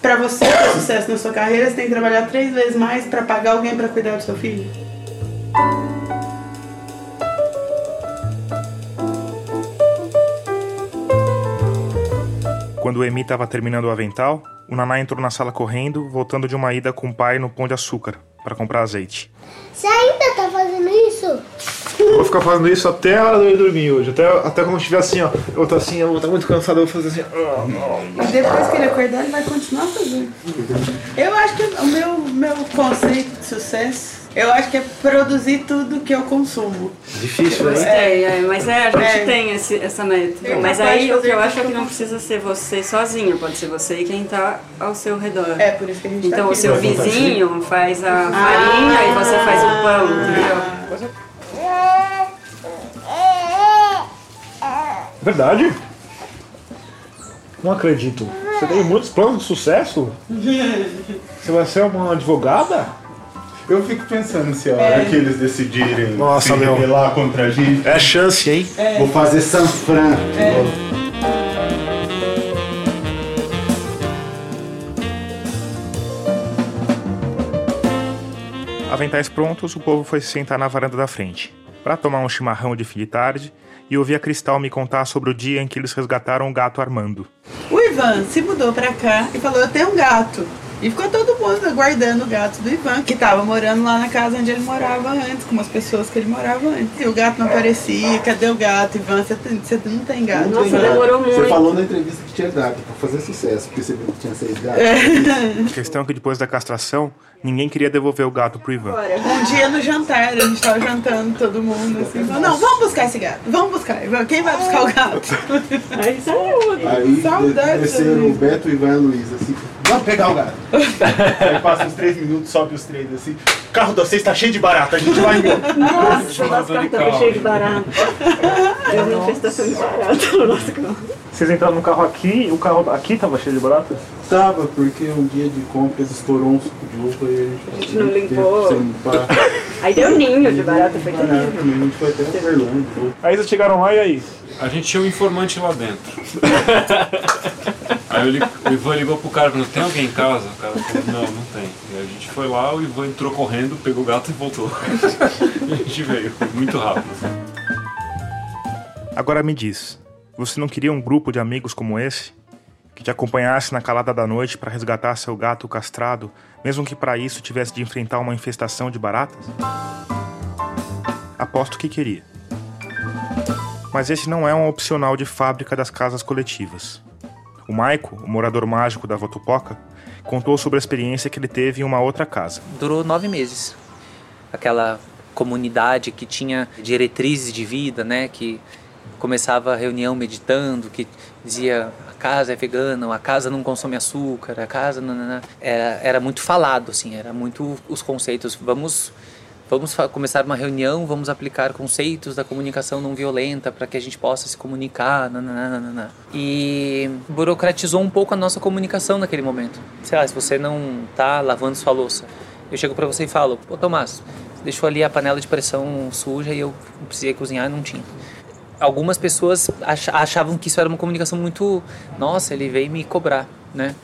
pra você ter sucesso na sua carreira, você tem que trabalhar três vezes mais pra pagar alguém pra cuidar do seu filho? Quando o Emi estava terminando o avental, o Naná entrou na sala correndo, voltando de uma ida com o pai no Pão de Açúcar para comprar azeite. Você ainda tá fazendo isso? Eu vou ficar fazendo isso até a hora de eu dormir hoje. Até, até quando estiver assim, ó. Eu vou estar assim, eu vou estar muito cansado, eu vou fazer assim. E depois que ele acordar, ele vai continuar fazendo. Eu acho que o meu, meu conceito de sucesso, eu acho que é produzir tudo que eu consumo. Difícil, né? Gostei, é, mas é, a gente É. tem esse- essa meta. Tem mas aí o que eu acho é que não precisa ser você sozinho, pode ser você e quem tá ao seu redor. É, por isso que a gente tá Então o aqui. seu vizinho faz a farinha e você faz o pão, entendeu? Verdade? Não acredito. Você tem muitos planos de sucesso? Você vai ser uma advogada? Eu fico pensando se a hora É. que eles decidirem Nossa, se meu. rebelar contra a gente. É chance, hein? Vou fazer San Fran. Aventais prontos, o povo foi se sentar na varanda da frente, para tomar um chimarrão de fim de tarde e ouvir a Cristal me contar sobre o dia em que eles resgataram o gato Armando. O Ivan se mudou pra cá e falou: Eu tenho um gato. E ficou todo mundo aguardando o gato do Ivan, que tava morando lá na casa onde ele morava antes, com as pessoas que ele morava antes. E o gato não aparecia, cadê o gato, Ivan? Você, tem- você não tem gato. Ivan? Você falou na entrevista que tinha gato pra fazer sucesso, porque você viu que tinha seis gatos. A questão é que depois da castração, ninguém queria devolver o gato pro Ivan. Um dia no jantar, a gente tava jantando todo mundo assim, falou, não, vamos buscar esse gato, vamos buscar, Ivan, quem vai buscar o gato? Aí saiu, Aí saudade. desceram o Beto, o Ivan e a Luísa, assim, vamos pegar o gato. Aí passa uns três minutos, sobe os três assim, carro de vocês tá cheio de barata, a gente vai embora. Nossa, o nosso carro tava cheio de barata. Deu uma infestação de barata no nosso carro. Vocês entraram no carro aqui, o carro aqui tava cheio de barata? Tava, porque um dia de compras estourou um suco de uva e a gente, gente não limpou. Aí deu ninho de barata, foi terrível. a gente foi até Uberlândia. Aí vocês chegaram lá e aí? A gente tinha um informante lá dentro. Aí li- o Ivan ligou pro cara, perguntou, tem alguém em casa? O cara falou, não, não tem. E a gente foi lá, o Ivan entrou correndo, pegou o gato e voltou. E a gente veio, muito rápido. Agora me diz, você não queria um grupo de amigos como esse? Que te acompanhasse na calada da noite para resgatar seu gato castrado, mesmo que para isso tivesse de enfrentar uma infestação de baratas? Aposto que queria. Mas esse não é um opcional de fábrica das casas coletivas. O Maico, o morador mágico da Votupoca, contou sobre a experiência que ele teve em uma outra casa. durou nove meses. Aquela comunidade que tinha diretrizes de vida, né? Que começava a reunião meditando, que dizia a casa é vegana, a casa não consome açúcar, a casa era, era muito falado, assim, era muito os conceitos. Vamos vamos começar uma reunião, vamos aplicar conceitos da comunicação não violenta para que a gente possa se comunicar, nananana. E burocratizou um pouco a nossa comunicação naquele momento. Sei lá, se você não tá lavando sua louça, eu chego para você e falo: "Pô, Tomás, deixou ali a panela de pressão suja e eu precisei cozinhar e não tinha". Algumas pessoas ach- achavam que isso era uma comunicação muito, nossa, ele veio me cobrar, né?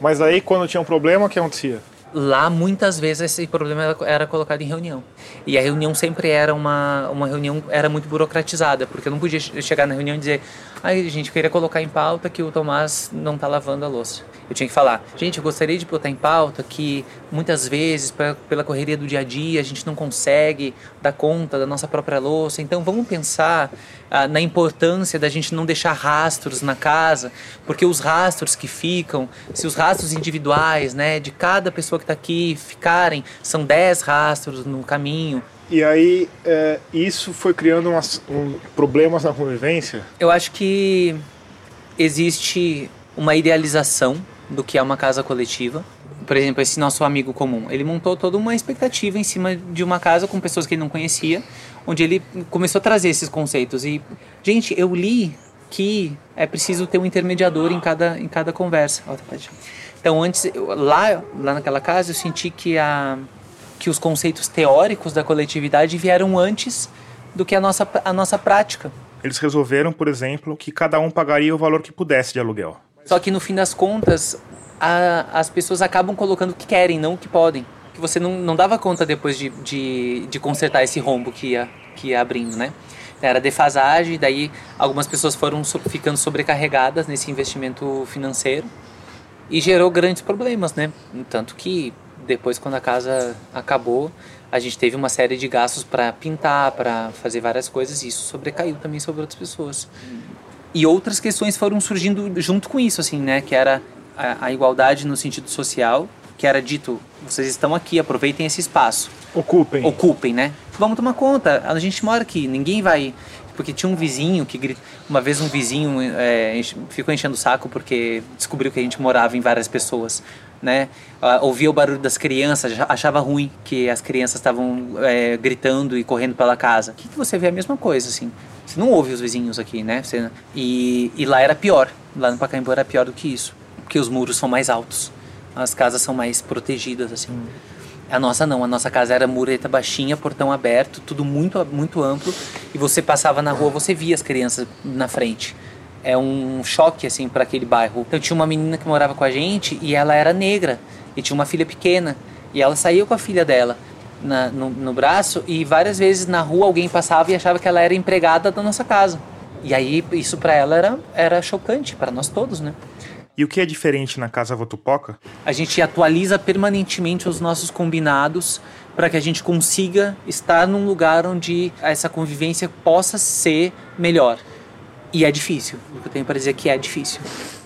Mas aí quando tinha um problema, o que acontecia? Lá muitas vezes esse problema era, colocado em reunião. E a reunião sempre era uma, uma reunião era muito burocratizada, porque eu não podia chegar na reunião e dizer, ai, gente, eu queria colocar em pauta que o Tomás não está lavando a louça. Eu tinha que falar, gente, eu gostaria de botar em pauta que muitas vezes, pra, pela correria do dia a dia, a gente não consegue dar conta da nossa própria louça. Então vamos pensar ah, na importância da gente não deixar rastros na casa, porque os rastros que ficam, se os rastros individuais, né, de cada pessoa que está aqui ficarem, são 10 rastros no caminho. E aí, é, isso foi criando umas, um, problemas na convivência? Eu acho que existe uma idealização do que é uma casa coletiva. Por exemplo, esse nosso amigo comum, ele montou toda uma expectativa em cima de uma casa com pessoas que ele não conhecia, onde ele começou a trazer esses conceitos. E, gente, eu li que é preciso ter um intermediador em cada, em cada conversa. Então, antes, lá, lá naquela casa, eu senti que, a, que os conceitos teóricos da coletividade vieram antes do que a nossa, a nossa prática. Eles resolveram, por exemplo, que cada um pagaria o valor que pudesse de aluguel. Só que no fim das contas, a, as pessoas acabam colocando o que querem, não o que podem. Que você não, não dava conta depois de, de, de consertar esse rombo que ia, que ia abrindo, né? Era defasagem, daí algumas pessoas foram so, ficando sobrecarregadas nesse investimento financeiro e gerou grandes problemas, né? Tanto que depois, quando a casa acabou, a gente teve uma série de gastos para pintar, para fazer várias coisas, e isso sobrecaiu também sobre outras pessoas. E outras questões foram surgindo junto com isso, assim, né? Que era a, a igualdade no sentido social, que era dito, vocês estão aqui, aproveitem esse espaço. Ocupem. Ocupem, né? Vamos tomar conta, a gente mora aqui, ninguém vai... Porque tinha um vizinho que grita... Uma vez um vizinho é, ficou enchendo o saco porque descobriu que a gente morava em várias pessoas, né? Ouvia o barulho das crianças, achava ruim que as crianças estavam é, gritando e correndo pela casa. Aqui você vê a mesma coisa, assim. Você não ouve os vizinhos aqui, né? Você, e, e lá era pior. Lá no Pacaembu era pior do que isso. Porque os muros são mais altos. As casas são mais protegidas, assim. Hum. A nossa não, a nossa casa era mureta baixinha, portão aberto, tudo muito, muito amplo. E você passava na rua, você via as crianças na frente. É um choque, assim, para aquele bairro. Então tinha uma menina que morava com a gente e ela era negra. E tinha uma filha pequena. E ela saiu com a filha dela na, no, no braço e várias vezes na rua alguém passava e achava que ela era empregada da nossa casa. E aí isso para ela era, era chocante, para nós todos, né? E o que é diferente na Casa Votupoca? A gente atualiza permanentemente os nossos combinados para que a gente consiga estar num lugar onde essa convivência possa ser melhor. E é difícil. O que eu tenho para dizer é que é difícil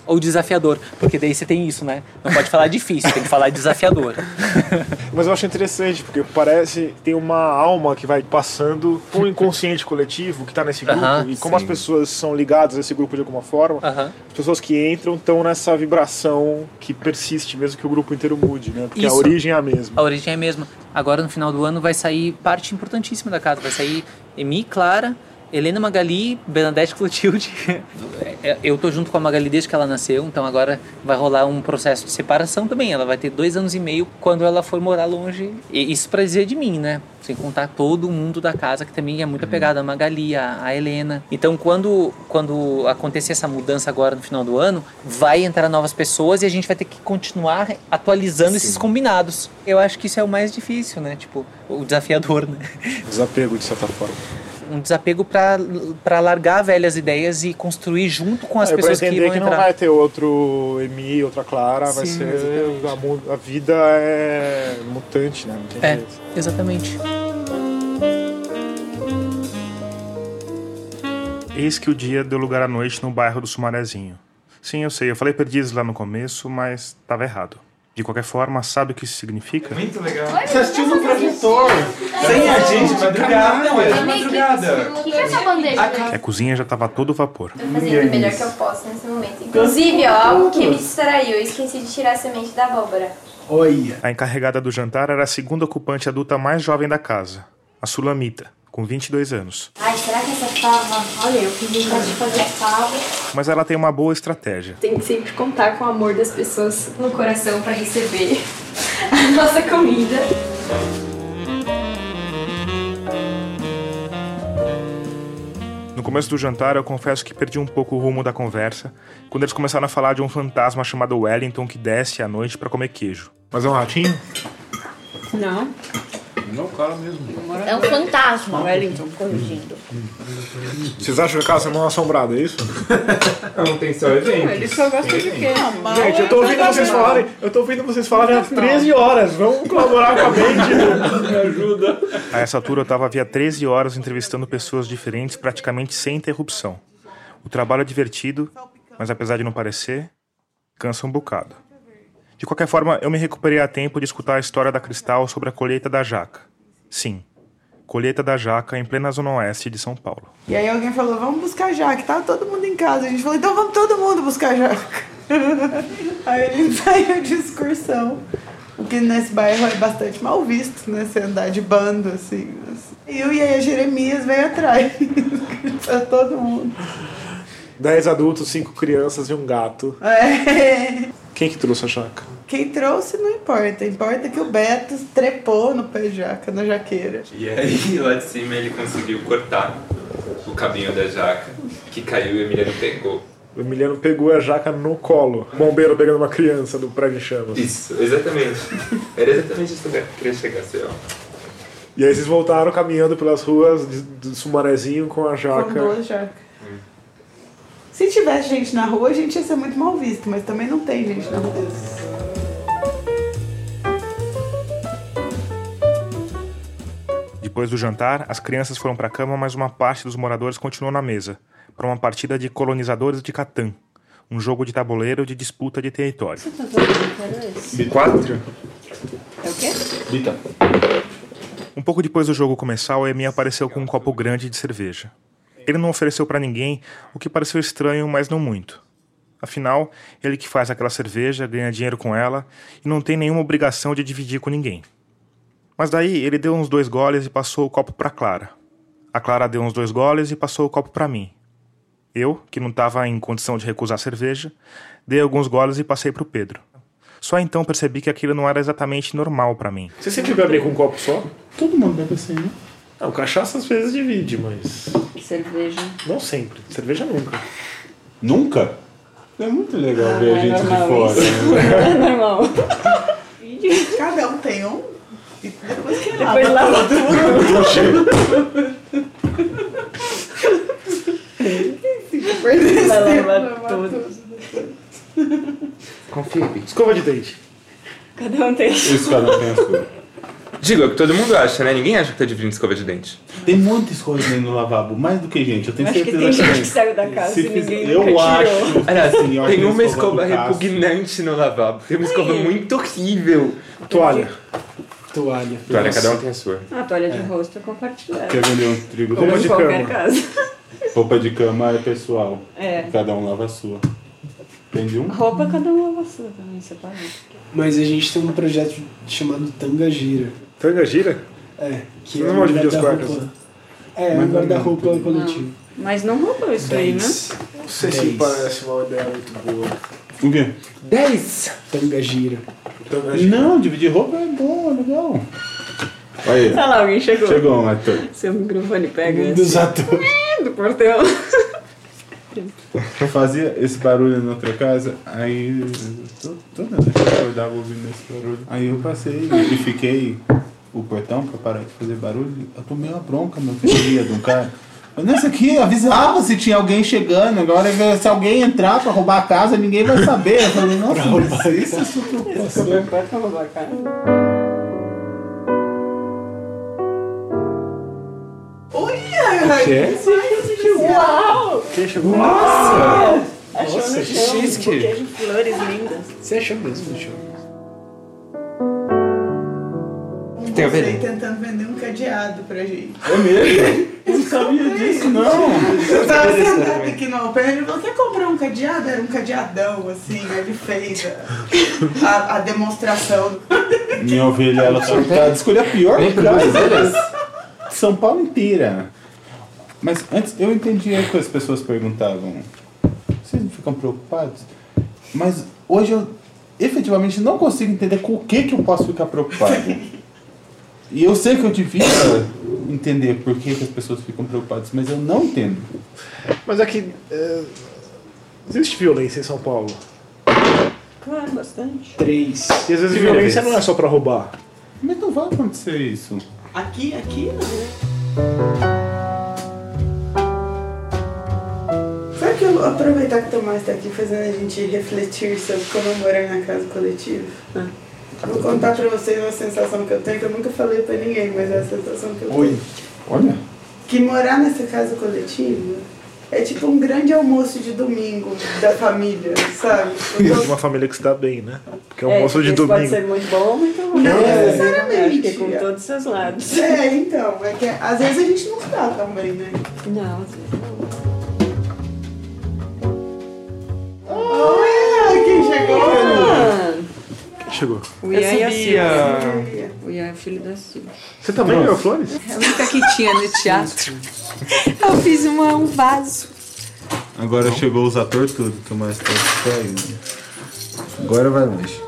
ou desafiador, porque daí você tem isso, né? Não pode falar difícil, tem que falar desafiador. Mas eu acho interessante, porque parece que tem uma alma que vai passando por um inconsciente coletivo que está nesse grupo, uh -huh, e como sim. as pessoas são ligadas a esse grupo de alguma forma, uh -huh. as pessoas que entram estão nessa vibração que persiste, mesmo que o grupo inteiro mude, né? Porque isso. a origem é a mesma. A origem é a mesma. Agora, no final do ano, vai sair parte importantíssima da casa, vai sair Emi, Clara, Helena Magali, Bernadette Clotilde. É, eu tô junto com a Magali desde que ela nasceu, então agora vai rolar um processo de separação também. Ela vai ter dois anos e meio quando ela for morar longe. E isso pra dizer de mim, né? Sem contar todo mundo da casa que também é muito uhum. apegado a Magali, a, a Helena. Então quando, quando acontecer essa mudança agora no final do ano, vai entrar novas pessoas e a gente vai ter que continuar atualizando Sim. esses combinados. Eu acho que isso é o mais difícil, né? Tipo, o desafiador, né? Desapego, de certa forma um desapego para largar velhas ideias e construir junto com as é, pessoas que vão que entrar. não vai ter outro Emi, outra Clara, Sim, vai ser a, a, vida é mutante, né? é, jeito. exatamente. Eis que o dia deu lugar à noite no bairro do Sumarezinho. Sim, eu sei, eu falei perdizes lá no começo, mas estava errado. De qualquer forma, sabe o que isso significa? Muito legal. Você assistiu no projetor. Sem a gente, madrugada. Não, era madrugada. O que é essa bandeja? A cozinha já estava todo vapor. Tô fazendo o melhor que eu posso nesse momento. Inclusive, ó, algo que me distraiu. Eu esqueci de tirar a semente da abóbora. Olha. A encarregada do jantar era a segunda ocupante adulta mais jovem da casa, a Sulamita com 22 anos. Ai, será que essa fava... Olha, eu fiz vontade de fazer fava. Mas ela tem uma boa estratégia. Tem que sempre contar com o amor das pessoas no coração para receber a nossa comida. Começo do jantar, eu confesso que perdi um pouco o rumo da conversa quando eles começaram a falar de um fantasma chamado Wellington que desce à noite para comer queijo. Mas é um ratinho? Não. Não, cara mesmo. É um fantasma. Wellington corrigindo. Vocês acham que a casa é mal assombrada, é isso? Não, tem só evento. Ele só gosta de quê? Gente, eu tô ouvindo vocês falarem, eu tô ouvindo vocês falarem há 13 horas. Vamos colaborar com a mente. Me ajuda. A essa altura eu estava havia 13 horas entrevistando pessoas diferentes praticamente sem interrupção. O trabalho é divertido, mas apesar de não parecer, cansa um bocado. De qualquer forma, eu me recuperei a tempo de escutar a história da Cristal sobre a colheita da jaca. Sim, colheita da jaca em plena zona oeste de São Paulo. E aí alguém falou, vamos buscar jaca. Tava todo mundo em casa. A gente falou, então vamos todo mundo buscar jaca. aí a gente saiu de excursão. O que nesse bairro é bastante mal visto, né? Você andar de bando, assim. Eu e aí a Jeremias veio atrás. Pra todo mundo. 10 adultos, 5 crianças e um gato. É. Quem que trouxe a jaca? Quem trouxe não importa. Importa que o Beto trepou no pé de jaca, na jaqueira. E aí, lá de cima, ele conseguiu cortar o cabinho da jaca, que caiu e o Emiliano pegou. O Emiliano pegou a jaca no colo. O bombeiro pegando uma criança do prédio em chamas. Isso, exatamente. Era exatamente isso que eu queria chegar, assim, ó. E aí vocês voltaram caminhando pelas ruas de, de Sumarezinho com a Com jaca. duas jacas. Se tivesse gente na rua, a gente ia ser muito mal visto, mas também não tem gente na rua. Depois do jantar, as crianças foram para a cama, mas uma parte dos moradores continuou na mesa, para uma partida de colonizadores de Catan, um jogo de tabuleiro de disputa de território. Quatro? É o quê? Bita. Um pouco depois do jogo começar, o Emi apareceu com um copo grande de cerveja. Ele não ofereceu para ninguém, o que pareceu estranho, mas não muito. Afinal, ele que faz aquela cerveja, ganha dinheiro com ela e não tem nenhuma obrigação de dividir com ninguém. Mas daí ele deu uns dois goles e passou o copo para Clara. A Clara deu uns dois goles e passou o copo para mim. Eu, que não estava em condição de recusar a cerveja, dei alguns goles e passei para o Pedro. Só então percebi que aquilo não era exatamente normal para mim. Você sempre bebe com um copo só? Todo mundo bebe assim, né? Não, cachaça às vezes divide, mas. Cerveja. Não sempre. Cerveja nunca. Nunca? É muito legal Ah, ver a é gente de fora. isso. né? É normal. Cada um tem um. E depois que Depois lava tudo. Fica perdendo Vai lavar tudo. Confia. Escova de dente. Cada um tem. Isso cada um tem a sua. Digo, é o que todo mundo acha, né? Ninguém acha que tá dividindo escova de dente. Tem muitas coisas aí no lavabo, mais do que gente. Eu tenho Acho que certeza tem gente tem. que saiu da casa Se e ninguém eu nunca acho. tirou. Aliás, Assim, tem uma escova escova repugnante no lavabo. Tem uma escova muito horrível. Toalha. Toalha. Toalha, cada um tem a sua. A toalha de rosto é compartilhada. Quer vender um trigo Como desse? em qualquer casa. Roupa de cama é pessoal. É. Cada um lava a sua. Entendi um? Roupa cada um lava a sua também, separado. Mas a gente tem um projeto chamado Tanga Tanga gira? É. Que Vocês é não vão um dividir os guarda-roupa- quartos? É, um Mas guarda-roupa não. coletivo. Mas não roubou isso aí, né? Dez. Não sei se parece uma ideia muito boa. O quê? 10! Tanga Gira. Tanga gira. Não, dividir roupa é bom, é legal. Olha Sei lá, alguém chegou. Chegou um ator. Seu microfone pega Um dos assim. atores. do portão. Eu fazia esse barulho na outra casa, aí to- toda noite eu acordava ouvindo esse barulho. Aí eu passei e fiquei o portão pra parar de fazer barulho. Eu tomei uma bronca, meu filho, de um cara. Eu, Nesse aqui, avisava se tinha alguém chegando. Agora, se alguém entrar pra roubar a casa, ninguém vai saber. Eu falei, nossa, mas isso é super pra roubar a cara. Olha! quê? Uau! Quem chegou? Nossa! Achou Nossa, no chão um buquê de flores lindas. Você achou mesmo, João? Tem a ver? Você tentando vender um cadeado pra gente. É mesmo? Eu não sabia disso, não. Eu tava sentado aqui no pé e você comprou um cadeado? Era um cadeadão, assim, ele fez a, a, a demonstração. Minha ovelha, ela só tá de escolher a pior vezes? de São Paulo inteira. Mas antes, eu entendia que as pessoas perguntavam, vocês não ficam preocupados? Mas hoje eu efetivamente não consigo entender com o que, que eu posso ficar preocupado. E eu sei que eu devia entender por que, que as pessoas ficam preocupadas, mas eu não entendo. Mas aqui. é, existe violência em São Paulo. Claro, bastante. Três. E às vezes Primeira violência vez. não é só pra roubar. Mas não vai acontecer isso. Aqui, aqui, né? Eu aproveitar que o Tomás tá aqui fazendo a gente refletir sobre como morar na casa coletiva? Eu Vou contar pra vocês uma sensação que eu tenho, que eu nunca falei pra ninguém, mas é a sensação que eu tenho. Olha. Que morar nessa casa coletiva é tipo um grande almoço de domingo da família, sabe? De uma família que está bem, né? Porque é um É, almoço de esse pode domingo. ser muito bom ou muito ruim. Não né? necessariamente. Acho que é com todos os seus lados. É, então, é que às vezes a gente não tá tão bem, né? Não, às vezes não. Chegou. o Ian e a. Silvia. O Ian é filho da Silvia. Você também ganhou flores? É a única que tinha no teatro. Eu fiz uma, um vaso. Agora chegou os atores tudo, Tomás tá. Agora vai longe.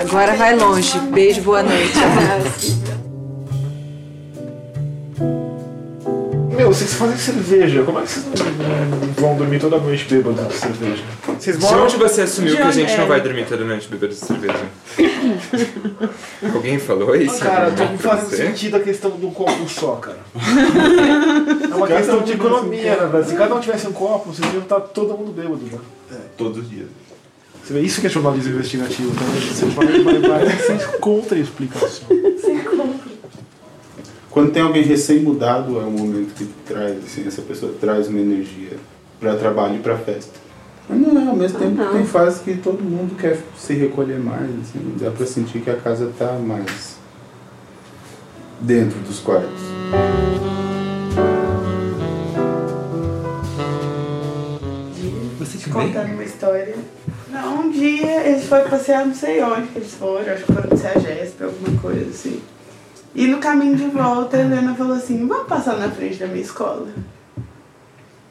Agora vai longe. Beijo, boa noite. Meu, vocês fazem cerveja. Como é que vocês não vão dormir toda noite bêbados de cerveja? Vocês De onde você assumiu De que a onde gente é? não vai dormir toda noite bebendo cerveja? Alguém falou isso? Cara, disse pra fazendo você? sentido a questão do copo só, cara. É uma questão de economia, né, velho? Se cada um tivesse um copo, vocês iam estar todo mundo bêbado, né? É, todos os dias. Você vê, isso que é jornalismo investigativo, tá? Você vai, vai, vai, sem contra-explicação. Quando tem alguém recém-mudado, é um momento que traz, assim, essa pessoa traz uma energia para trabalho e para festa. Mas não é, ao mesmo tempo Não. tem fases que todo mundo quer se recolher mais, assim, dá para sentir que a casa tá mais dentro dos quartos. Você Te contando uma história. Não, um dia eles foram passear, não sei onde que eles foram, acho que foram de Sergesp, alguma coisa assim. E no caminho de volta, a Helena falou assim: vamos passar na frente da minha escola.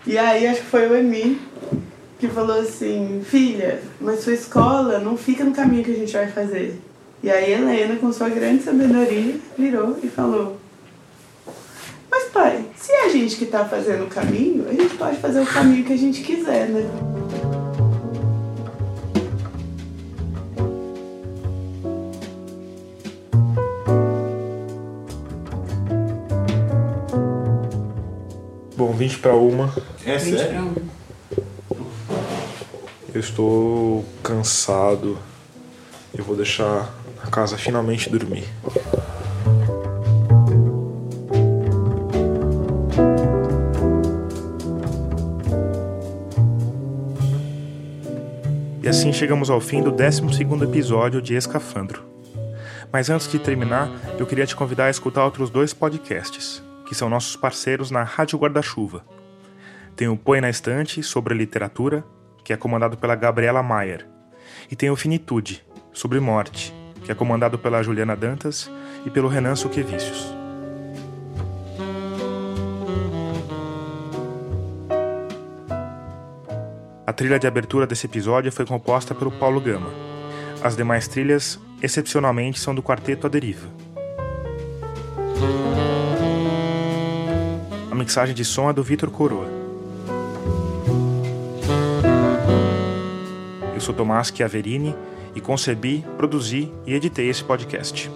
E aí acho que foi o Emi que falou assim: filha, mas sua escola não fica no caminho que a gente vai fazer. E aí a Helena, com sua grande sabedoria, virou e falou: Mas pai, se é a gente que tá fazendo o caminho, a gente pode fazer o caminho que a gente quiser, né? 20 para uma. É 20 sério? Eu estou cansado. Eu vou deixar a casa finalmente dormir. E assim chegamos ao fim do 12 episódio de Escafandro. Mas antes de terminar, eu queria te convidar a escutar outros dois podcasts, que são nossos parceiros na Rádio Guarda-Chuva. Tem o Põe na Estante sobre literatura, que é comandado pela Gabriela Maier. E tem o Finitude, sobre morte, que é comandado pela Juliana Dantas e pelo Renan Suquevicius. A trilha de abertura desse episódio foi composta pelo Paulo Gama. As demais trilhas, excepcionalmente, são do quarteto A Deriva. A mixagem de som é do Vitor Coroa. Eu sou Tomás Chiaverini e concebi, produzi e editei esse podcast.